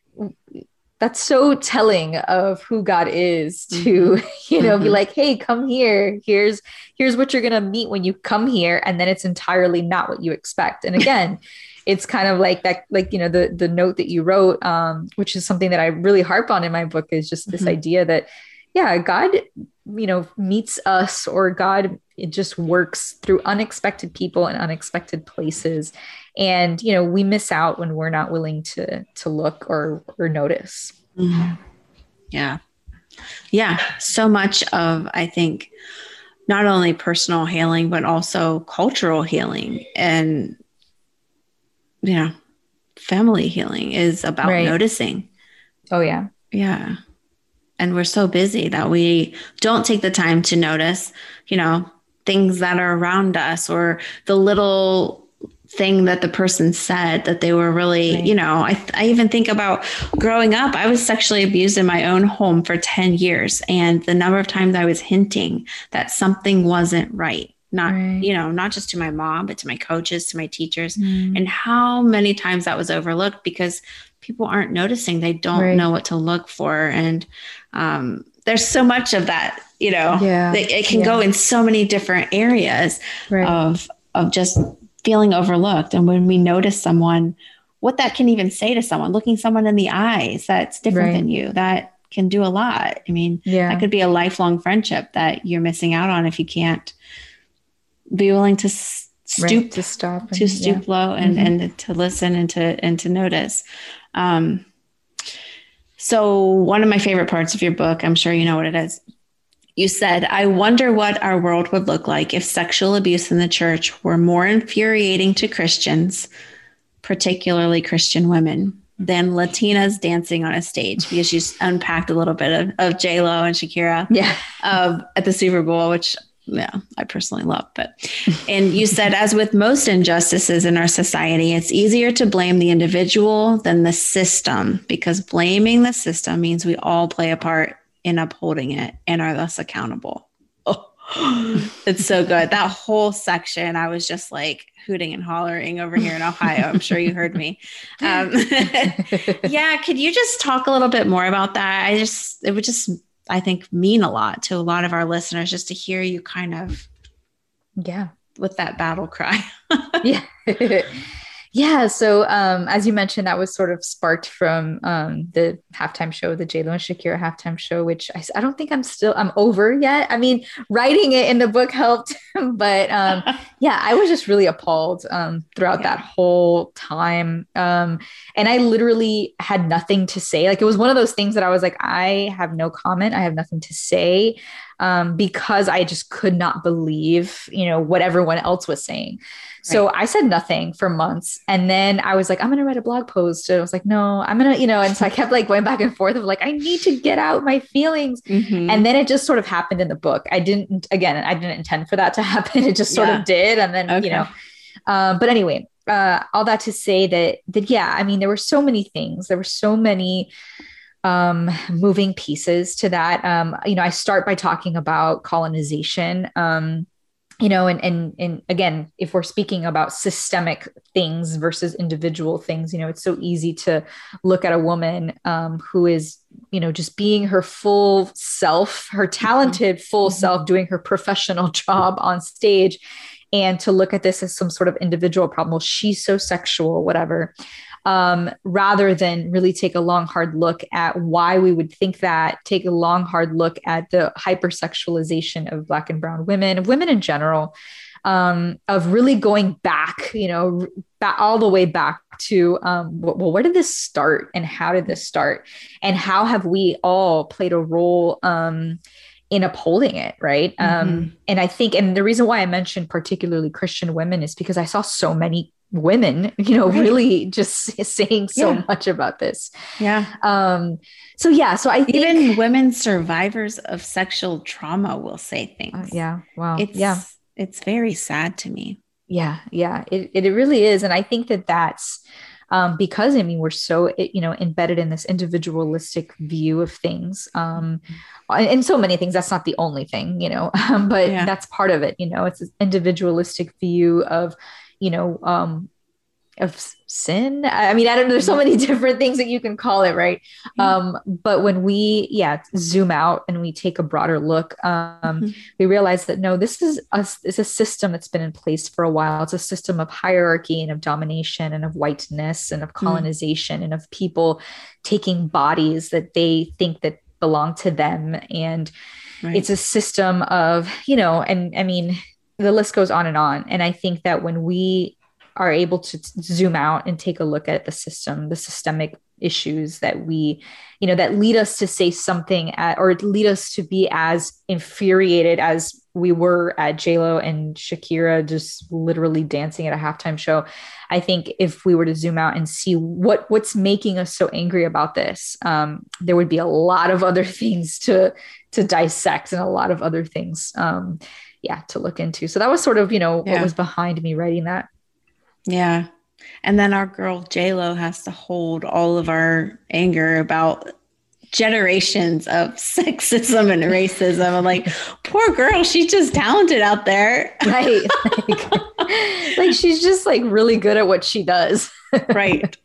that's so telling of who God is to, mm-hmm. [LAUGHS] you know, mm-hmm. be like, hey, come here. Here's here's what you're gonna meet when you come here. And then it's entirely not what you expect. And [LAUGHS] again, it's kind of like that, like, you know, the the note that you wrote, um, which is something that I really harp on in my book, is just this mm-hmm. idea that, yeah, God, you know, meets us or God it just works through unexpected people and unexpected places and you know we miss out when we're not willing to to look or or notice. Mm-hmm. yeah. Yeah. So much of i think not only personal healing but also cultural healing and you know family healing is about right. noticing. Oh yeah. Yeah. And we're so busy that we don't take the time to notice you know things that are around us or the little thing that the person said that they were really, right. you know, I, I even think about growing up, I was sexually abused in my own home for 10 years. And the number of times I was hinting that something wasn't right not right. you know not just to my mom but to my coaches to my teachers mm. and how many times that was overlooked because people aren't noticing they don't right. know what to look for and um, there's so much of that you know yeah it can yeah. go in so many different areas of of just feeling overlooked. And when we notice someone, what that can even say to someone, looking someone in the eyes that's different right. than you, that can do a lot. I mean, yeah. that could be a lifelong friendship that you're missing out on if you can't be willing to stoop right, to stop and, to stoop yeah. low and mm-hmm. and to listen and to and to notice. Um, so one of my favorite parts of your book, I'm sure you know what it is, you said, I wonder what our world would look like if sexual abuse in the church were more infuriating to Christians, particularly Christian women, than Latinas dancing on a stage because you unpacked a little bit of, of J Lo and Shakira yeah. um, at the Super Bowl, which yeah, I personally love. But and you said, as with most injustices in our society, it's easier to blame the individual than the system because blaming the system means we all play a part in upholding it and are thus accountable. Oh, [LAUGHS] it's so good. That whole section, I was just like hooting and hollering over here in Ohio. I'm sure you heard me. [LAUGHS] Um, [LAUGHS] yeah, could you just talk a little bit more about that? I just, it would just, I think, mean a lot to a lot of our listeners just to hear you kind of, yeah, with that battle cry. yeah. Yeah. So, um, as you mentioned, that was sort of sparked from um, the halftime show, the J Lo and Shakira halftime show, which I, I, don't think I'm still I'm over yet. I mean, writing it in the book helped, [LAUGHS] but um, [LAUGHS] yeah, I was just really appalled um, throughout yeah. that whole time, um, and I literally had nothing to say. Like it was one of those things that I was like, I have no comment. I have nothing to say um, because I just could not believe, you know, what everyone else was saying. So right. I said nothing for months. And then I was like, I'm going to write a blog post. And I was like, no, I'm going to, you know, and so I kept like going back and forth of like, I need to get out my feelings. Mm-hmm. And then it just sort of happened in the book. I didn't, again, I didn't intend for that to [LAUGHS] happen. It just sort yeah. of did. And then, okay. you know, um, but anyway, uh, all that to say that, that, yeah, I mean, there were so many things. There were so many um, moving pieces to that. Um, you know, I start by talking about colonization. Um, you know, and and and again, if we're speaking about systemic things versus individual things, you know, it's so easy to look at a woman um, who is, you know, just being her full self, her mm-hmm. talented full mm-hmm. self, doing her professional [LAUGHS] job on stage, and to look at this as some sort of individual problem. Well, she's so sexual, whatever um, rather than really take a long, hard look at why we would think that, take a long, hard look at the hypersexualization of Black and Brown women, of women in general, um, of really going back, you know, back, all the way back to, um, well, where did this start and how did this start? And how have we all played a role? Um, in upholding it right um, mm-hmm. um and i think and the reason why i mentioned particularly christian women is because i saw so many women you know right. really just [LAUGHS] saying so yeah. much about this yeah um so yeah so i think, even women survivors of sexual trauma will say things uh, yeah wow it's yeah it's very sad to me yeah yeah it, it really is and i think that that's um, because I mean we're so you know embedded in this individualistic view of things, um, and so many things. That's not the only thing, you know, um, [LAUGHS] but yeah. that's part of it. You know, it's an individualistic view of you know, um, of sin. I mean, I don't know. There's so many [LAUGHS] different things that you can call it, right? Um, but when we, yeah, zoom out and we take a broader look, um, mm-hmm. we realize that no, this is a, it's a system that's been in place for a while. It's a system of hierarchy and of domination and of whiteness and of mm. colonization mm. and of people taking bodies that they think that belong to them. And right. it's a system of, you know, and I mean, the list goes on and on. And I think that when we are able to zoom out and take a look at the system, the systemic issues that we, you know, that lead us to say something at, or lead us to be as infuriated as we were at JLo and Shakira just literally dancing at a halftime show. I think if we were to zoom out and see what what's making us so angry about this, um, there would be a lot of other [LAUGHS] things to to dissect and a lot of other things um, yeah to look into. So that was sort of you know yeah. what was behind me writing that. Yeah. And then our girl j lo has to hold all of our anger about generations of [LAUGHS] sexism and racism. I'm like poor girl she's just talented out there. [LAUGHS] Right like, [LAUGHS] like she's just like really good at what she does. Right.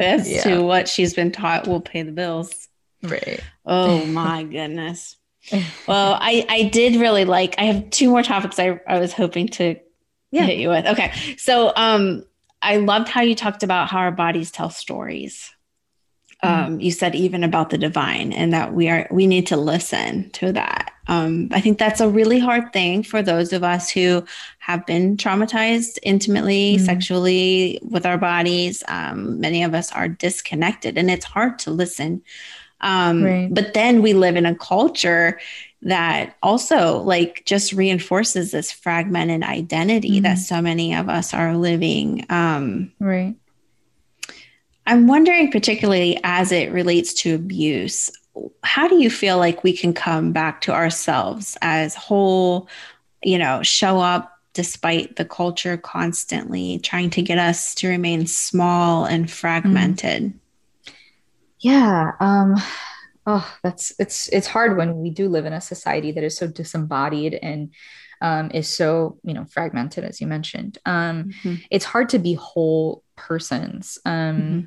As yeah. to what she's been taught will pay the bills. Right. Oh my goodness well, I I did really like. I have two more topics I I was hoping to yeah. hit you with. Okay, so um, I loved how you talked about how our bodies tell stories. Mm-hmm. Um, you said even about the divine, and that we are we need to listen to that. Um, I think that's a really hard thing for those of us who have been traumatized intimately, mm-hmm. sexually with our bodies. Um, many of us are disconnected, and it's hard to listen um, right. But then we live in a culture that also like just reinforces this fragmented identity mm-hmm. that so many of us are living. Um, right. I'm wondering, particularly as it relates to abuse, how do you feel like we can come back to ourselves as whole, you know, show up despite the culture constantly trying to get us to remain small and fragmented? Mm-hmm. Yeah. Um, oh, that's it's it's hard when we do live in a society that is so disembodied and um, is so you know fragmented, as you mentioned. Um, mm-hmm. It's hard to be whole persons. Um, mm-hmm.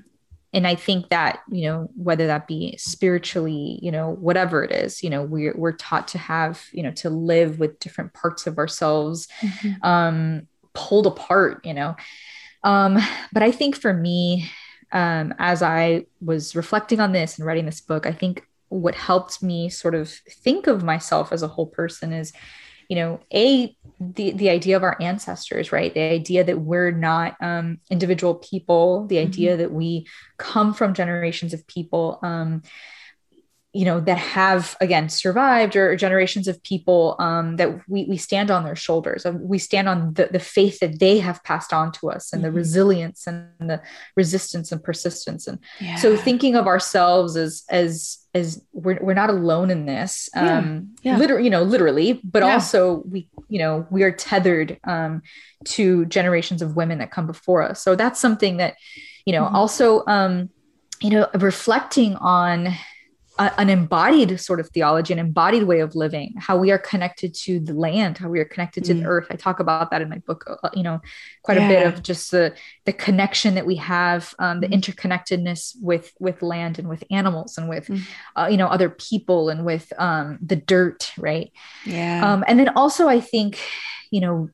And I think that you know whether that be spiritually, you know whatever it is, you know we're we're taught to have you know to live with different parts of ourselves mm-hmm. um, pulled apart, you know. Um, but I think for me, um, as I was reflecting on this and writing this book, I think what helped me sort of think of myself as a whole person is, you know, a the the idea of our ancestors, right? The idea that we're not um, individual people, the mm-hmm. idea that we come from generations of people. Um, you know that have again survived or generations of people um, that we, we stand on their shoulders we stand on the, the faith that they have passed on to us and mm-hmm. the resilience and the resistance and persistence and yeah. so thinking of ourselves as as as we're, we're not alone in this um yeah. yeah. literally you know literally but yeah. also we you know we are tethered um to generations of women that come before us so that's something that you know mm-hmm. also um you know reflecting on a, an embodied sort of theology, an embodied way of living, how we are connected to the land, how we are connected to Mm. the earth. I talk about that in my book, uh, you know, quite a bit of just the the connection that we have, um, the Mhm. interconnectedness with with land and with animals and with Mm. uh, you know other people and with um, the dirt, right? Yeah. Um, and then also, I think, you know,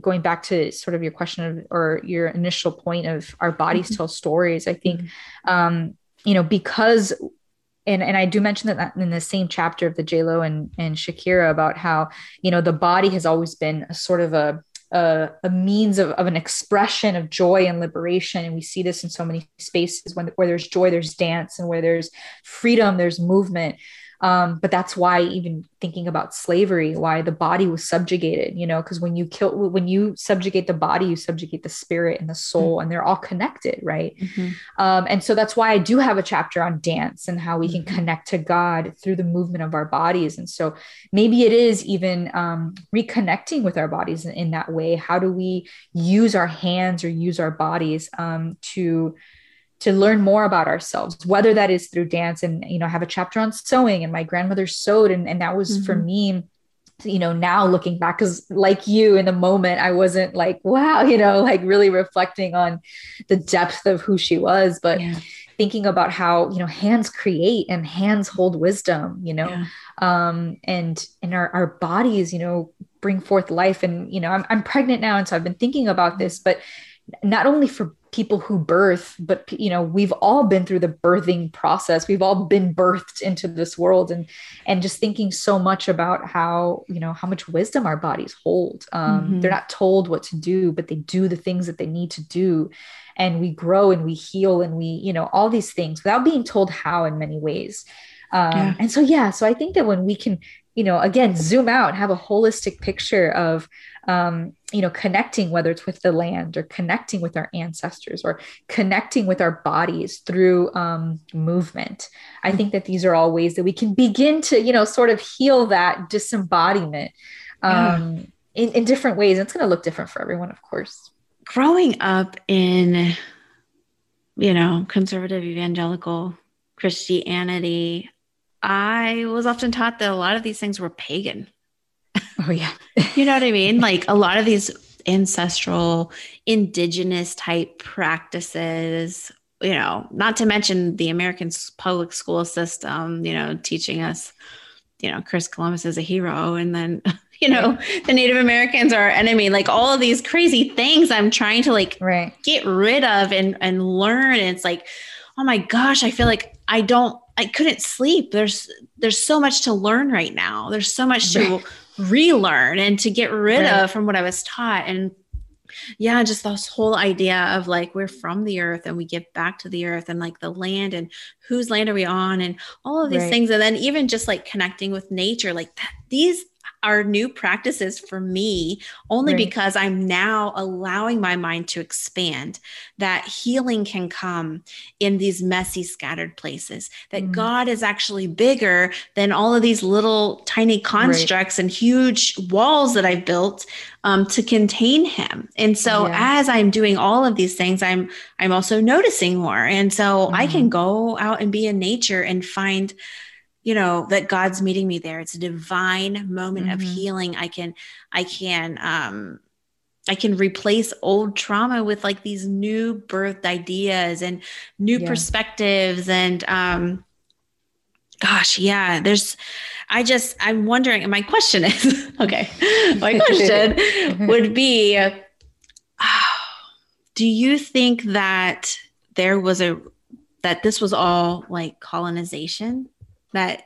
going back to sort of your question of, or your initial point of our bodies Mhm. tell stories, I think, Mm-hmm. um, you know, because, and, and I do mention that in the same chapter of the JLo and, and Shakira about how, you know, the body has always been a sort of a, a, a means of, of an expression of joy and liberation. And we see this in so many spaces when, where there's joy, there's dance, and where there's freedom, there's movement. Um, but that's why even thinking about slavery, why the body was subjugated, you know, because when you kill, when you subjugate the body, you subjugate the spirit and the soul, and they're all connected, right? Mhm. Um, and so that's why I do have a chapter on dance and how we can Mhm. connect to God through the movement of our bodies. And so maybe it is even um, reconnecting with our bodies in, in that way. How do we use our hands or use our bodies um, to to learn more about ourselves whether that is through dance and you know I have a chapter on sewing and my grandmother sewed and, and that was for Mhm. me you know now looking back because like you in the moment i wasn't like wow you know like really reflecting on the depth of who she was but Yeah. thinking about how you know hands create and hands hold wisdom you know Yeah. um and and our, our bodies you know bring forth life and you know I'm, I'm pregnant now and so i've been thinking about this but not only for people who birth but you know we've all been through the birthing process we've all been birthed into this world and and just thinking so much about how you know how much wisdom our bodies hold um, Mhm. they're not told what to do but they do the things that they need to do and we grow and we heal and we you know all these things without being told how in many ways um, Yeah. and so yeah so i think that when we can you know again zoom out have a holistic picture of um, you know connecting whether it's with the land or connecting with our ancestors or connecting with our bodies through um, movement. I think that these are all ways that we can begin to you know sort of heal that disembodiment um, in, in different ways. It's going to look different for everyone of course. Growing up in you know conservative evangelical christianity i was often taught that a lot of these things were pagan. Oh yeah. [LAUGHS] You know what i mean? Like a lot of these ancestral indigenous type practices you know not to mention the american public school system you know teaching us you know chris columbus is a hero and then [LAUGHS] you know the native americans are our enemy. Like all of these crazy things i'm trying to like right. get rid of and and learn. And it's like oh my gosh i feel like i don't i couldn't sleep. There's there's so much to learn right now. There's so much to relearn and to get rid Right. of from what i was taught. And yeah just this whole idea of like we're from the earth and we give back to the earth and like the land and whose land are we on and all of these Right. things. And then even just like connecting with nature like that, these are new practices for me only Right. because I'm now allowing my mind to expand that healing can come in these messy scattered places that Mm. God is actually bigger than all of these little tiny constructs and huge walls that I've built um, to contain him and so Yeah. as I'm doing all of these things I'm I'm also noticing more and so I Mm-hmm. can go out and be in nature and find you know that god's meeting me there it's a divine moment of Mhm. healing i can i can um i can replace old trauma with like these new birthed ideas and new Yeah. perspectives and um gosh yeah there's i just i'm wondering and my question is [LAUGHS] okay my question [LAUGHS] would be [SIGHS] do you think that there was a that this was all like colonization that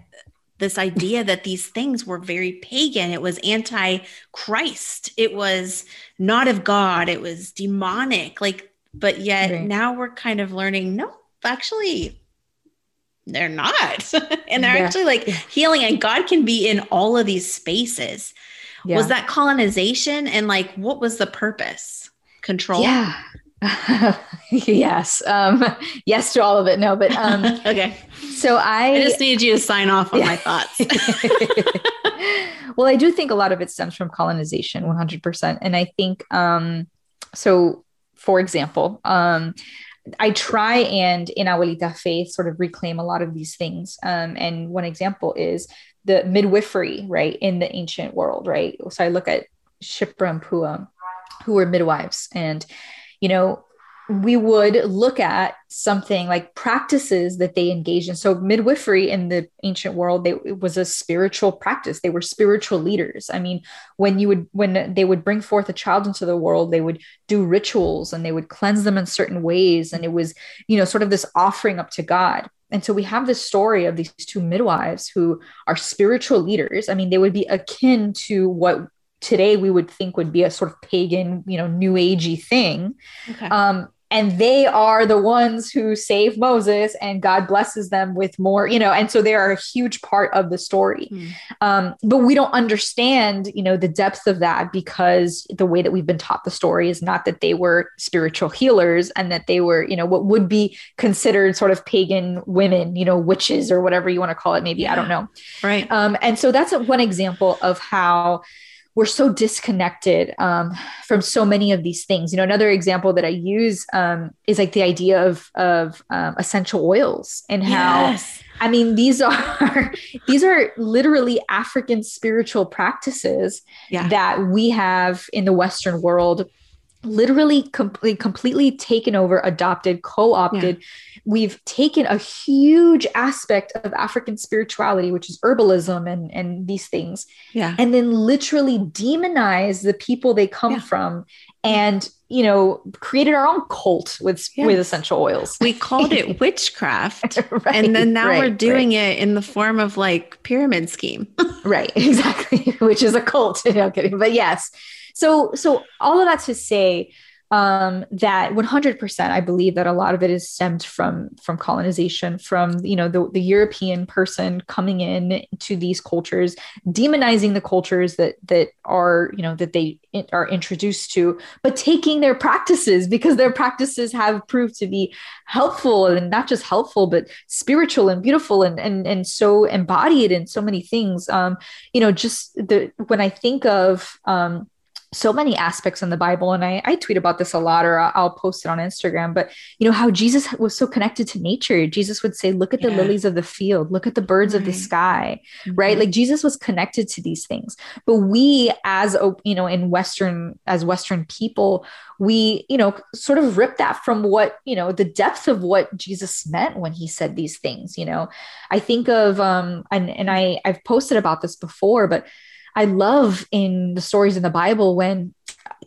this idea that these things were very pagan. It was anti-christ. It was not of god. It was demonic. Like but yet Right. now we're kind of learning no actually they're not. [LAUGHS] And they're Yeah. actually like healing and god can be in all of these spaces. Yeah. was that colonization and like what was the purpose? Control? Yeah [LAUGHS] yes um yes to all of it no but um [LAUGHS] okay so i i just need you to sign off on Yeah. my thoughts [LAUGHS] well, I do think a lot of it stems from colonization, 100%. And I think, um, so for example, um, I try and in Abuelita Faith sort of reclaim a lot of these things. Um, and one example is the midwifery, right, in the ancient world, right? So I look at Shiphrah and Puah, who were midwives, and you know, we would look at something like practices that they engaged in. So midwifery in the ancient world, they, it was a spiritual practice. They were spiritual leaders. I mean, when you would when they would bring forth a child into the world, they would do rituals and they would cleanse them in certain ways, and it was you know sort of this offering up to God. And so we have this story of these two midwives who are spiritual leaders. I mean, they would be akin to what today we would think would be a sort of pagan, you know, new agey thing. Okay. Um, and they are the ones who save Moses, and God blesses them with more, you know, and so they are a huge part of the story. Mm. Um, but we don't understand, you know, the depth of that because the way that we've been taught the story is not that they were spiritual healers and that they were, you know, what would be considered sort of pagan women, you know, witches or whatever you want to call it. Maybe yeah. I don't know. Right. Um, and so that's one example of how we're so disconnected um, from so many of these things. You know, another example that I use um, is like the idea of of um, essential oils and how. Yes. I mean, these are [LAUGHS] these are literally African spiritual practices yeah. that we have in the Western world literally completely completely taken over adopted co-opted yeah. We've taken a huge aspect of african spirituality which is herbalism and and these things yeah and then literally demonize the people they come yeah. from and you know created our own cult with yes. with essential oils we called it [LAUGHS] witchcraft [LAUGHS] right, and then now right, we're doing right. it in the form of like pyramid scheme [LAUGHS] right exactly which is a cult no kidding but yes so so all of that to say um, that 100% i believe that a lot of it is stemmed from from colonization from you know the, the european person coming in to these cultures demonizing the cultures that that are you know that they are introduced to but taking their practices because their practices have proved to be helpful and not just helpful but spiritual and beautiful and and, and so embodied in so many things. Um you know just the when i think of um so many aspects in the Bible, and I, I tweet about this a lot, or I'll, I'll, post it on Instagram. But you know how Jesus was so connected to nature. Jesus would say, "Look at the yeah. lilies of the field. Look at the birds right. of the sky." Mm-hmm. Right? Like Jesus was connected to these things. But we, as you know, in Western as Western people, we you know sort of rip that from what you know the depth of what Jesus meant when he said these things. You know, I think of um and and I I've posted about this before, but I love in the stories in the Bible when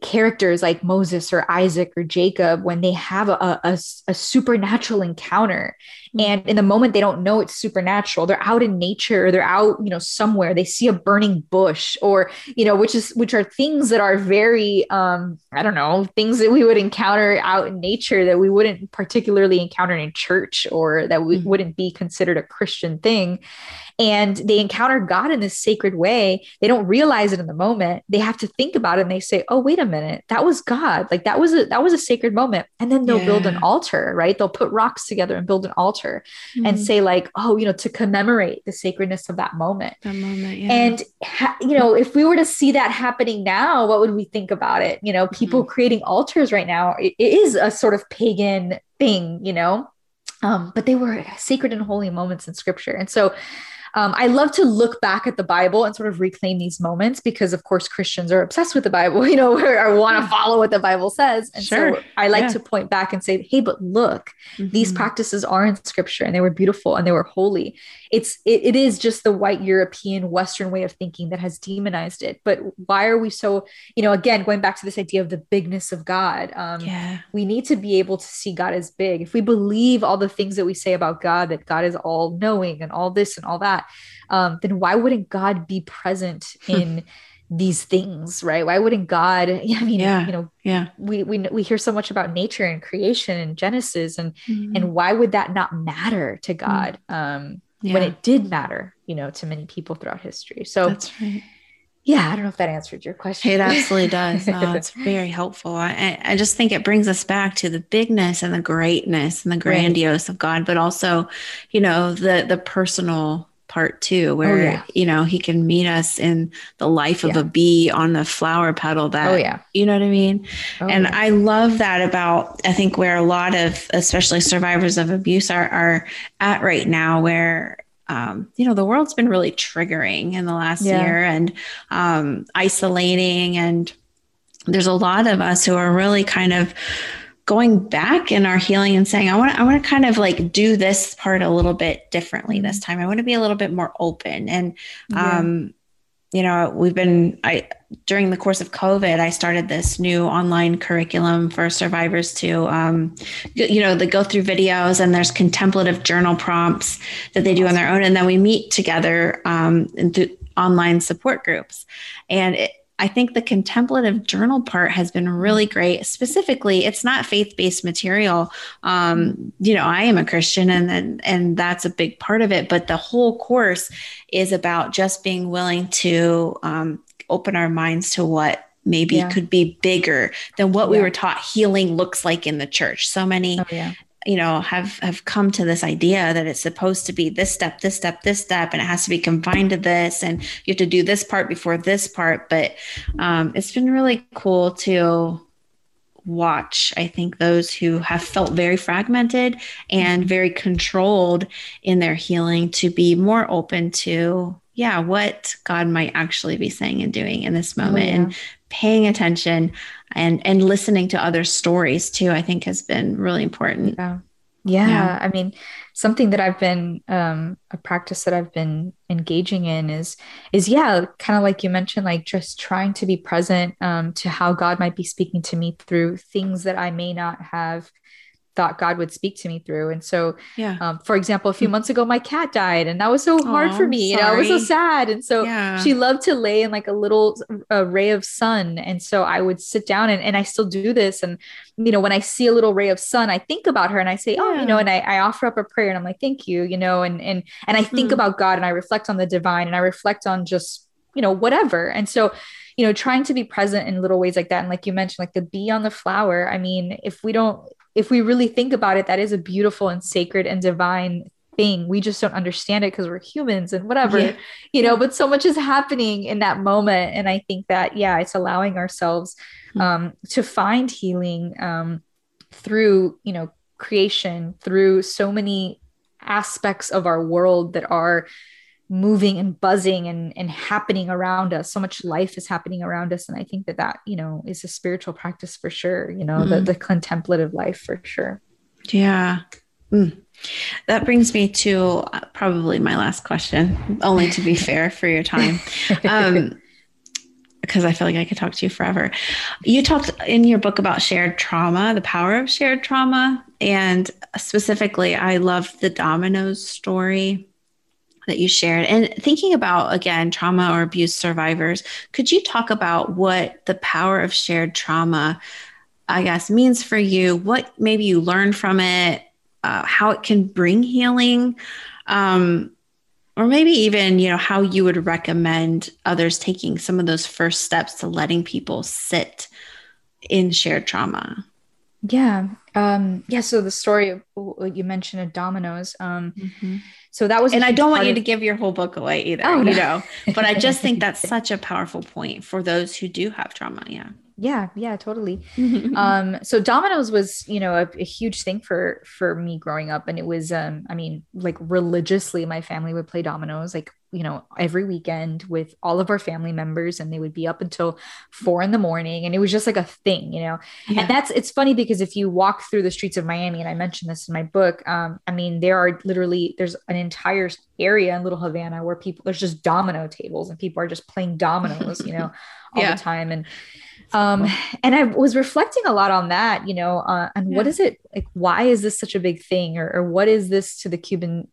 characters like Moses or Isaac or Jacob, when they have a, a, a supernatural encounter. And in the moment they don't know it's supernatural, they're out in nature, they're out, you know, somewhere, they see a burning bush or, you know, which is, which are things that are very, um, I don't know, things that we would encounter out in nature that we wouldn't particularly encounter in church or that we mm-hmm. wouldn't be considered a Christian thing and they encounter God in this sacred way. They don't realize it in the moment. They have to think about it and they say, "Oh, wait a minute, that was God. Like that was a that was a sacred moment." And then they'll yeah. build an altar, right? They'll put rocks together and build an altar mm-hmm. and say like, "Oh, you know, to commemorate the sacredness of that moment." That moment, yeah. And ha- you know, if we were to see that happening now, what would we think about it? You know, people mm-hmm. creating altars right now it, it is a sort of pagan thing, you know. Um, but they were sacred and holy moments in scripture. And so um, I love to look back at the Bible and sort of reclaim these moments because, of course, Christians are obsessed with the Bible, [LAUGHS] you know, or, want to follow what the Bible says. And sure. so I like yeah. to point back and say, hey, but look, mm-hmm. these practices are in scripture and they were beautiful and they were holy. It's it, it is just the white European Western way of thinking that has demonized it. But why are we so, you know, again, going back to this idea of the bigness of God? Um, yeah. We need to be able to see God as big. If we believe all the things that we say about God, that God is all knowing and all this and all that, um, then why wouldn't God be present [LAUGHS] in these things, right? Why wouldn't God? [LAUGHS] I mean, yeah, you know, yeah, we we we hear so much about nature and creation and Genesis, and mm-hmm. and why would that not matter to mm-hmm. God um, yeah. when it did matter, you know, to many people throughout history? So that's right. Yeah, I don't know if that answered your question. It absolutely does. [LAUGHS] Oh, it's very helpful. I, I just think it brings us back to the bigness and the greatness and the grandiose right. of God, but also, you know, the the personal part too, where, Oh, yeah. you know, he can meet us in the life of Yeah. a bee on the flower petal that, Oh, yeah. you know what I mean? Oh, and yeah. I love that about, I think, where a lot of, especially survivors of abuse are, are at right now, where, um, you know, the world's been really triggering in the last year and um, isolating. And there's a lot of us who are really kind of going back in our healing and saying, I want to, I want to kind of like do this part a little bit differently this time. I want to be a little bit more open. And, Yeah. um, you know, we've been, I, during the course of COVID, I started this new online curriculum for survivors to, um, you know, they go through videos and there's contemplative journal prompts that they do on their own. And then we meet together um, in th- online support groups. And it, I think the contemplative journal part has been really great. Specifically, it's not faith-based material. Um, you know, I am a Christian, and and and that's a big part of it. But the whole course is about just being willing to um, open our minds to what maybe Yeah. could be bigger than what we were taught healing looks like in the church. So many Oh, yeah. You know have have come to this idea that it's supposed to be this step this step this step and it has to be confined to this and you have to do this part before this part. But um, it's been really cool to watch i think those who have felt very fragmented and very controlled in their healing to be more open to yeah what god might actually be saying and doing in this moment yeah. and paying attention and and listening to other stories too i think has been really important Yeah. Yeah. Yeah. I mean, something that I've been um a practice that I've been engaging in is is yeah, kind of like you mentioned, like just trying to be present um to how God might be speaking to me through things that I may not have thought God would speak to me through. And so yeah um, for example, a few months ago, my cat died, and that was so hard Aw, for me. You know, it was so sad. And so Yeah. she loved to lay in like a little uh, ray of sun. And so I would sit down, and, and I still do this. And, you know, when I see a little ray of sun, I think about her and I say, oh, you know, and I, I offer up a prayer and I'm like, thank you, you know, and, and, and I think Mhm. about God and I reflect on the divine and I reflect on just, you know, whatever. And so, you know, trying to be present in little ways like that. And like you mentioned, like the bee on the flower. I mean, if we don't, if we really think about it, that is a beautiful and sacred and divine thing. We just don't understand it because we're humans and whatever, Yeah. you know, but so much is happening in that moment. And I think that, yeah, it's allowing ourselves Hmm. um, to find healing um, through, you know, creation, through so many aspects of our world that are moving and buzzing and, and happening around us so much life is happening around us and i think that that you know is a spiritual practice for sure you know the, Mhm. the contemplative life for sure Yeah. Mm. That brings me to uh, probably my last question, only to be [LAUGHS] fair for your time. Um, [LAUGHS] because I feel like I could talk to you forever. You talked in your book about shared trauma, the power of shared trauma. And specifically, I loved the dominoes story that you shared. And thinking about, again, trauma or abuse survivors, could you talk about what the power of shared trauma, I guess, means for you? What maybe you learned from it, uh, how it can bring healing? Um, or maybe even you know how you would recommend others taking some of those first steps to letting people sit in shared trauma yeah um yeah so the story of you mentioned of dominoes um so that was and i don't want part you of- to give your whole book away either Oh, no. you know? But i just think that's [LAUGHS] such a powerful point for those who do have trauma yeah. Yeah yeah totally. [LAUGHS] Um so dominoes was you know a, a huge thing for for me growing up. And it was um i mean like religiously my family would play dominoes like you know every weekend with all of our family members and they would be up until four in the morning and it was just like a thing you know Yeah. and that's it's funny because if you walk through the streets of miami and i mentioned this in my book um i mean there are literally there's an entire area in little havana where people there's just domino tables and people are just playing dominoes you know [LAUGHS] all Yeah. the time and um and i was reflecting a lot on that you know uh, and what Yeah. is it like why is this such a big thing or, or what is this to the cuban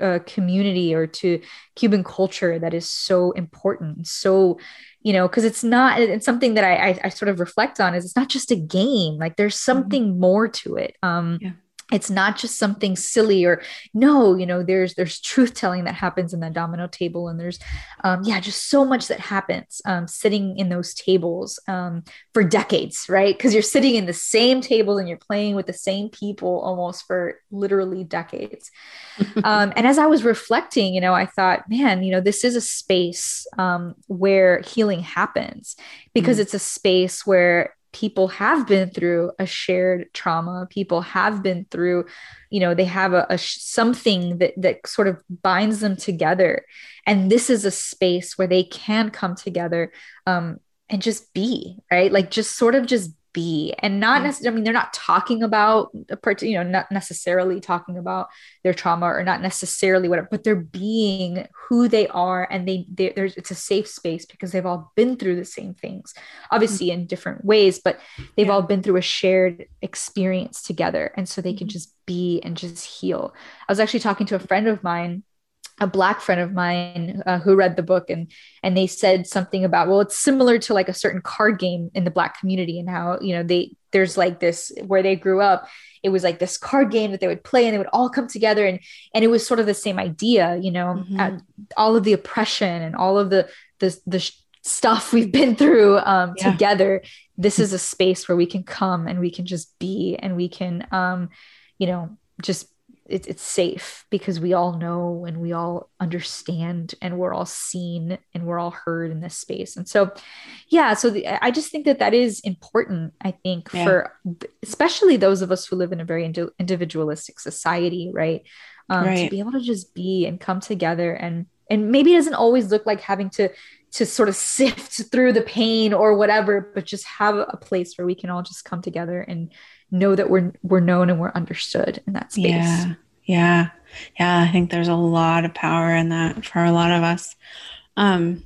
uh, community or to cuban culture that is so important so you know because it's not it's something that I, I i sort of reflect on is it's not just a game. Like there's something more to it. Um Yeah. It's not just something silly or no you know there's there's truth telling that happens in that domino table and there's um, yeah just so much that happens um, sitting in those tables um, for decades right because you're sitting in the same tables and you're playing with the same people almost for literally decades [LAUGHS] um, and as i was reflecting you know i thought man you know this is a space um, where healing happens because mm. it's a space where people have been through a shared trauma. People have been through you know they have a, a, something that that sort of binds them together. And this is a space where they can come together um, and just be right? Like just sort of just be and not necessarily i mean they're not talking about a part you know not necessarily talking about their trauma or not necessarily whatever but they're being who they are and they there's it's a safe space because they've all been through the same things obviously in different ways but they've yeah. all been through a shared experience together and so they can mm-hmm. just be and just heal i was actually talking to a friend of mine a black friend of mine uh, who read the book and and they said something about well it's similar to like a certain card game in the black community and how you know they there's like this where they grew up it was like this card game that they would play and they would all come together and and it was sort of the same idea you know mm-hmm. uh, all of the oppression and all of the the the stuff we've been through um, yeah. together this is a space where we can come and we can just be and we can um you know just it, it's safe because we all know and we all understand and we're all seen and we're all heard in this space and so yeah so the, i just think that that is important i think yeah. for especially those of us who live in a very indi- individualistic society right? Um, right to be able to just be and come together and and maybe it doesn't always look like having to to sort of sift through the pain or whatever but just have a place where we can all just come together and know that we're we're known and we're understood in that space. Yeah. Yeah. Yeah, I think there's a lot of power in that for a lot of us. Um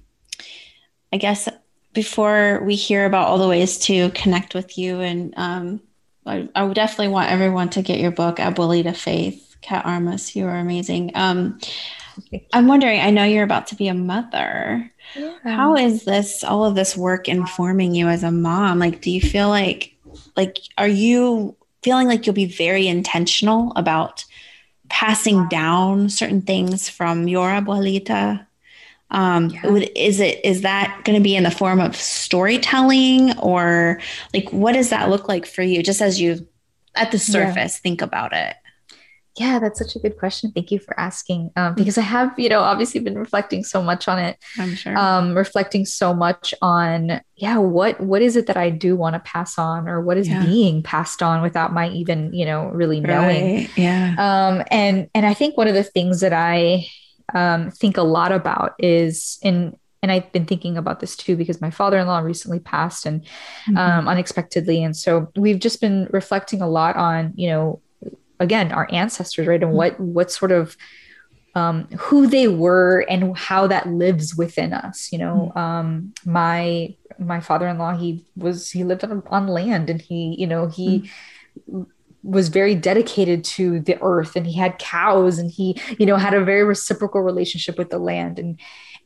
I guess before we hear about all the ways to connect with you and um I, I would definitely want everyone to get your book Abuelita Faith, Kat Armas. You are amazing. Um I'm wondering, I know you're about to be a mother. Yeah. How is this all of this work informing you as a mom? Like do you feel like like are you feeling like you'll be very intentional about passing down certain things from your abuelita um yeah. is it is that going to be in the form of storytelling or like what does that look like for you just as you at the surface yeah. think about it yeah, that's such a good question. Thank you for asking. Um, because I have, you know, obviously been reflecting so much on it. I'm sure. Um, reflecting so much on, yeah, what what is it that I do want to pass on, or what is yeah. being passed on without my even, you know, really knowing. Right. Yeah. Um, and and I think one of the things that I um, think a lot about is in and I've been thinking about this too because my father-in-law recently passed and mm-hmm. um, unexpectedly, and so we've just been reflecting a lot on, you know, again our ancestors right? And what what sort of um, who they were and how that lives within us you know? Um, my my father-in-law he was he lived on, on land and he you know he mm. was very dedicated to the earth and he had cows and he you know had a very reciprocal relationship with the land. And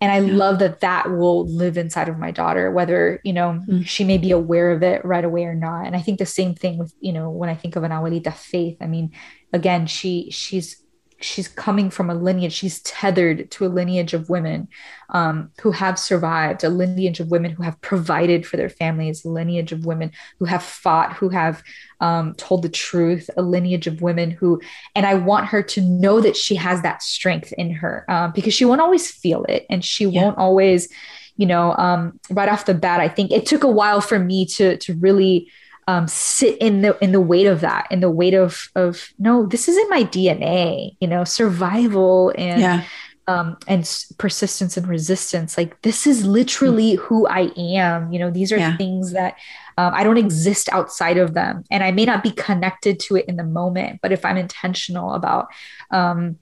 and i yeah. love that that will live inside of my daughter whether you know mm. she may be aware of it right away or not and i think the same thing with you know when i think of an abuelita faith i mean again she she's she's coming from a lineage she's tethered to a lineage of women um, who have survived a lineage of women who have provided for their families a lineage of women who have fought who have um, told the truth a lineage of women who and i want her to know that she has that strength in her um, because she won't always feel it and she yeah. won't always you know um, right off the bat i think it took a while for me to to really um, sit in the in the weight of that in the weight of of no this isn't my dna you know survival and yeah. um, and persistence and resistance like this is literally mm-hmm. who i am you know these are yeah. things that um, i don't exist outside of them and i may not be connected to it in the moment but if i'm intentional about um,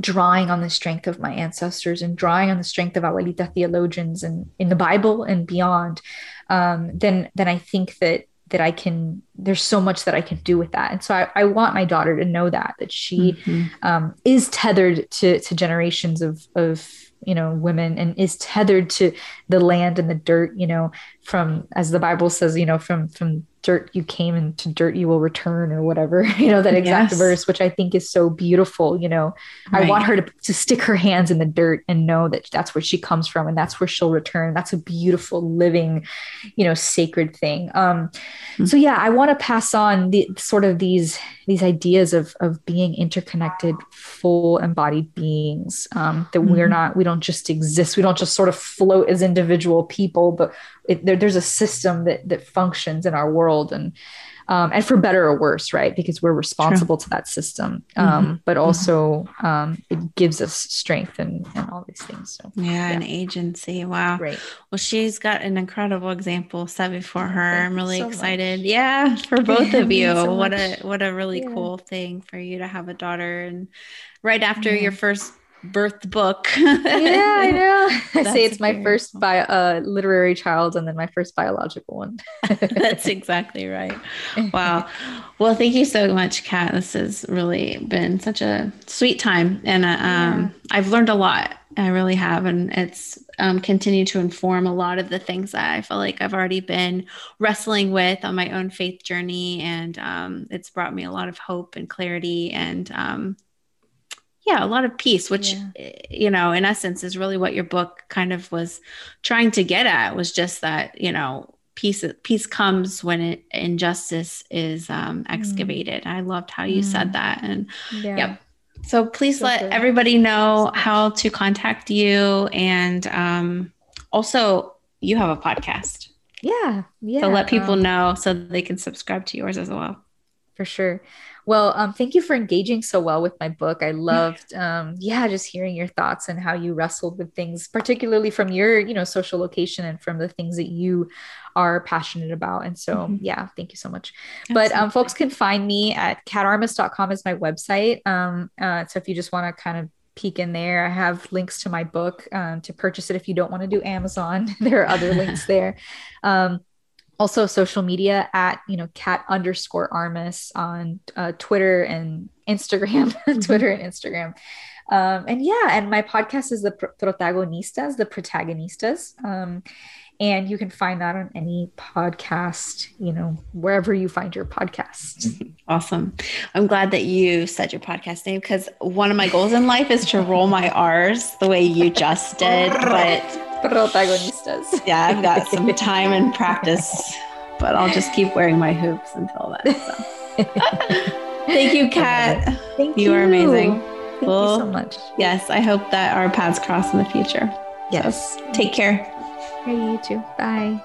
drawing on the strength of my ancestors and drawing on the strength of abuelita theologians and in the bible and beyond um, then then i think that that I can, there's so much that I can do with that. And so I, I want my daughter to know that, that she mm-hmm. um, is tethered to, to generations of, of, you know women and is tethered to the land and the dirt you know from as the bible says you know from from dirt you came and to dirt you will return or whatever [LAUGHS] you know that exact yes. verse which i think is so beautiful you know right. i want her to, to stick her hands in the dirt and know that that's where she comes from and that's where she'll return that's a beautiful living you know sacred thing um mm-hmm. so yeah i want to pass on the sort of these these ideas of of being interconnected full embodied beings um that mm-hmm. we're not we don't just exist we don't just sort of float as individual people but it, there, there's a system that that functions in our world and um, and for better or worse, right? Because we're responsible True. to that system. Um, mm-hmm. But mm-hmm. also, um, it gives us strength and, and all these things. So yeah, yeah, an agency. Wow. Right. Well, she's got an incredible example set before her. Thank I'm really so excited. Much. Yeah, for [LAUGHS] both of you. So what a what a really yeah. cool thing for you to have a daughter and right after your first birth book. [LAUGHS] yeah, I know. [LAUGHS] I say it's my first bi- uh, literary child and then my first biological one. [LAUGHS] That's exactly right. Wow. Well, thank you so much, Kat. This has really been such a sweet time. And uh, um. I've learned a lot. I really have. And it's um, continued to inform a lot of the things that I feel like I've already been wrestling with on my own faith journey. And um, it's brought me a lot of hope and clarity and um, yeah a lot of peace which yeah. Eh, you know in essence is really what your book kind of was trying to get at was just that you know peace peace comes when it, injustice is um, mm. excavated mm. i loved how you mm. said that and yeah. yep so please so let good. everybody know how to contact you and um, also you have a podcast yeah yeah so let people um, know so they can subscribe to yours as well for sure well, um, thank you for engaging so well with my book. I [LAUGHS] loved, um, yeah, just hearing your thoughts and how you wrestled with things, particularly from your, you know, social location and from the things that you are passionate about. And so, mm-hmm. yeah, thank you so much. Absolutely. But um, folks can find me at katarmas.com is my website. Um, uh, so if you just want to kind of peek in there. I have links to my book um, to purchase it if you don't want to do Amazon. [LAUGHS] there are other links [LAUGHS] there. Um, also social media at you know kat underscore armas on uh, twitter and instagram [LAUGHS] twitter and instagram. Um, and yeah and my podcast is the protagonistas the protagonistas. Um, and you can find that on any podcast you know wherever you find your podcast [LAUGHS] awesome i'm glad that you said your podcast name because one of my goals in life is to roll my r's the way you just did but protagonistas. Yeah, I've got [LAUGHS] some time and practice, but I'll just keep wearing my hoops until then. So. [LAUGHS] Thank you, Kat. Thank you. You are amazing. Thank well, you so much. Yes, I hope that our paths cross in the future. Yes. So, take care. Hey, you too. Bye.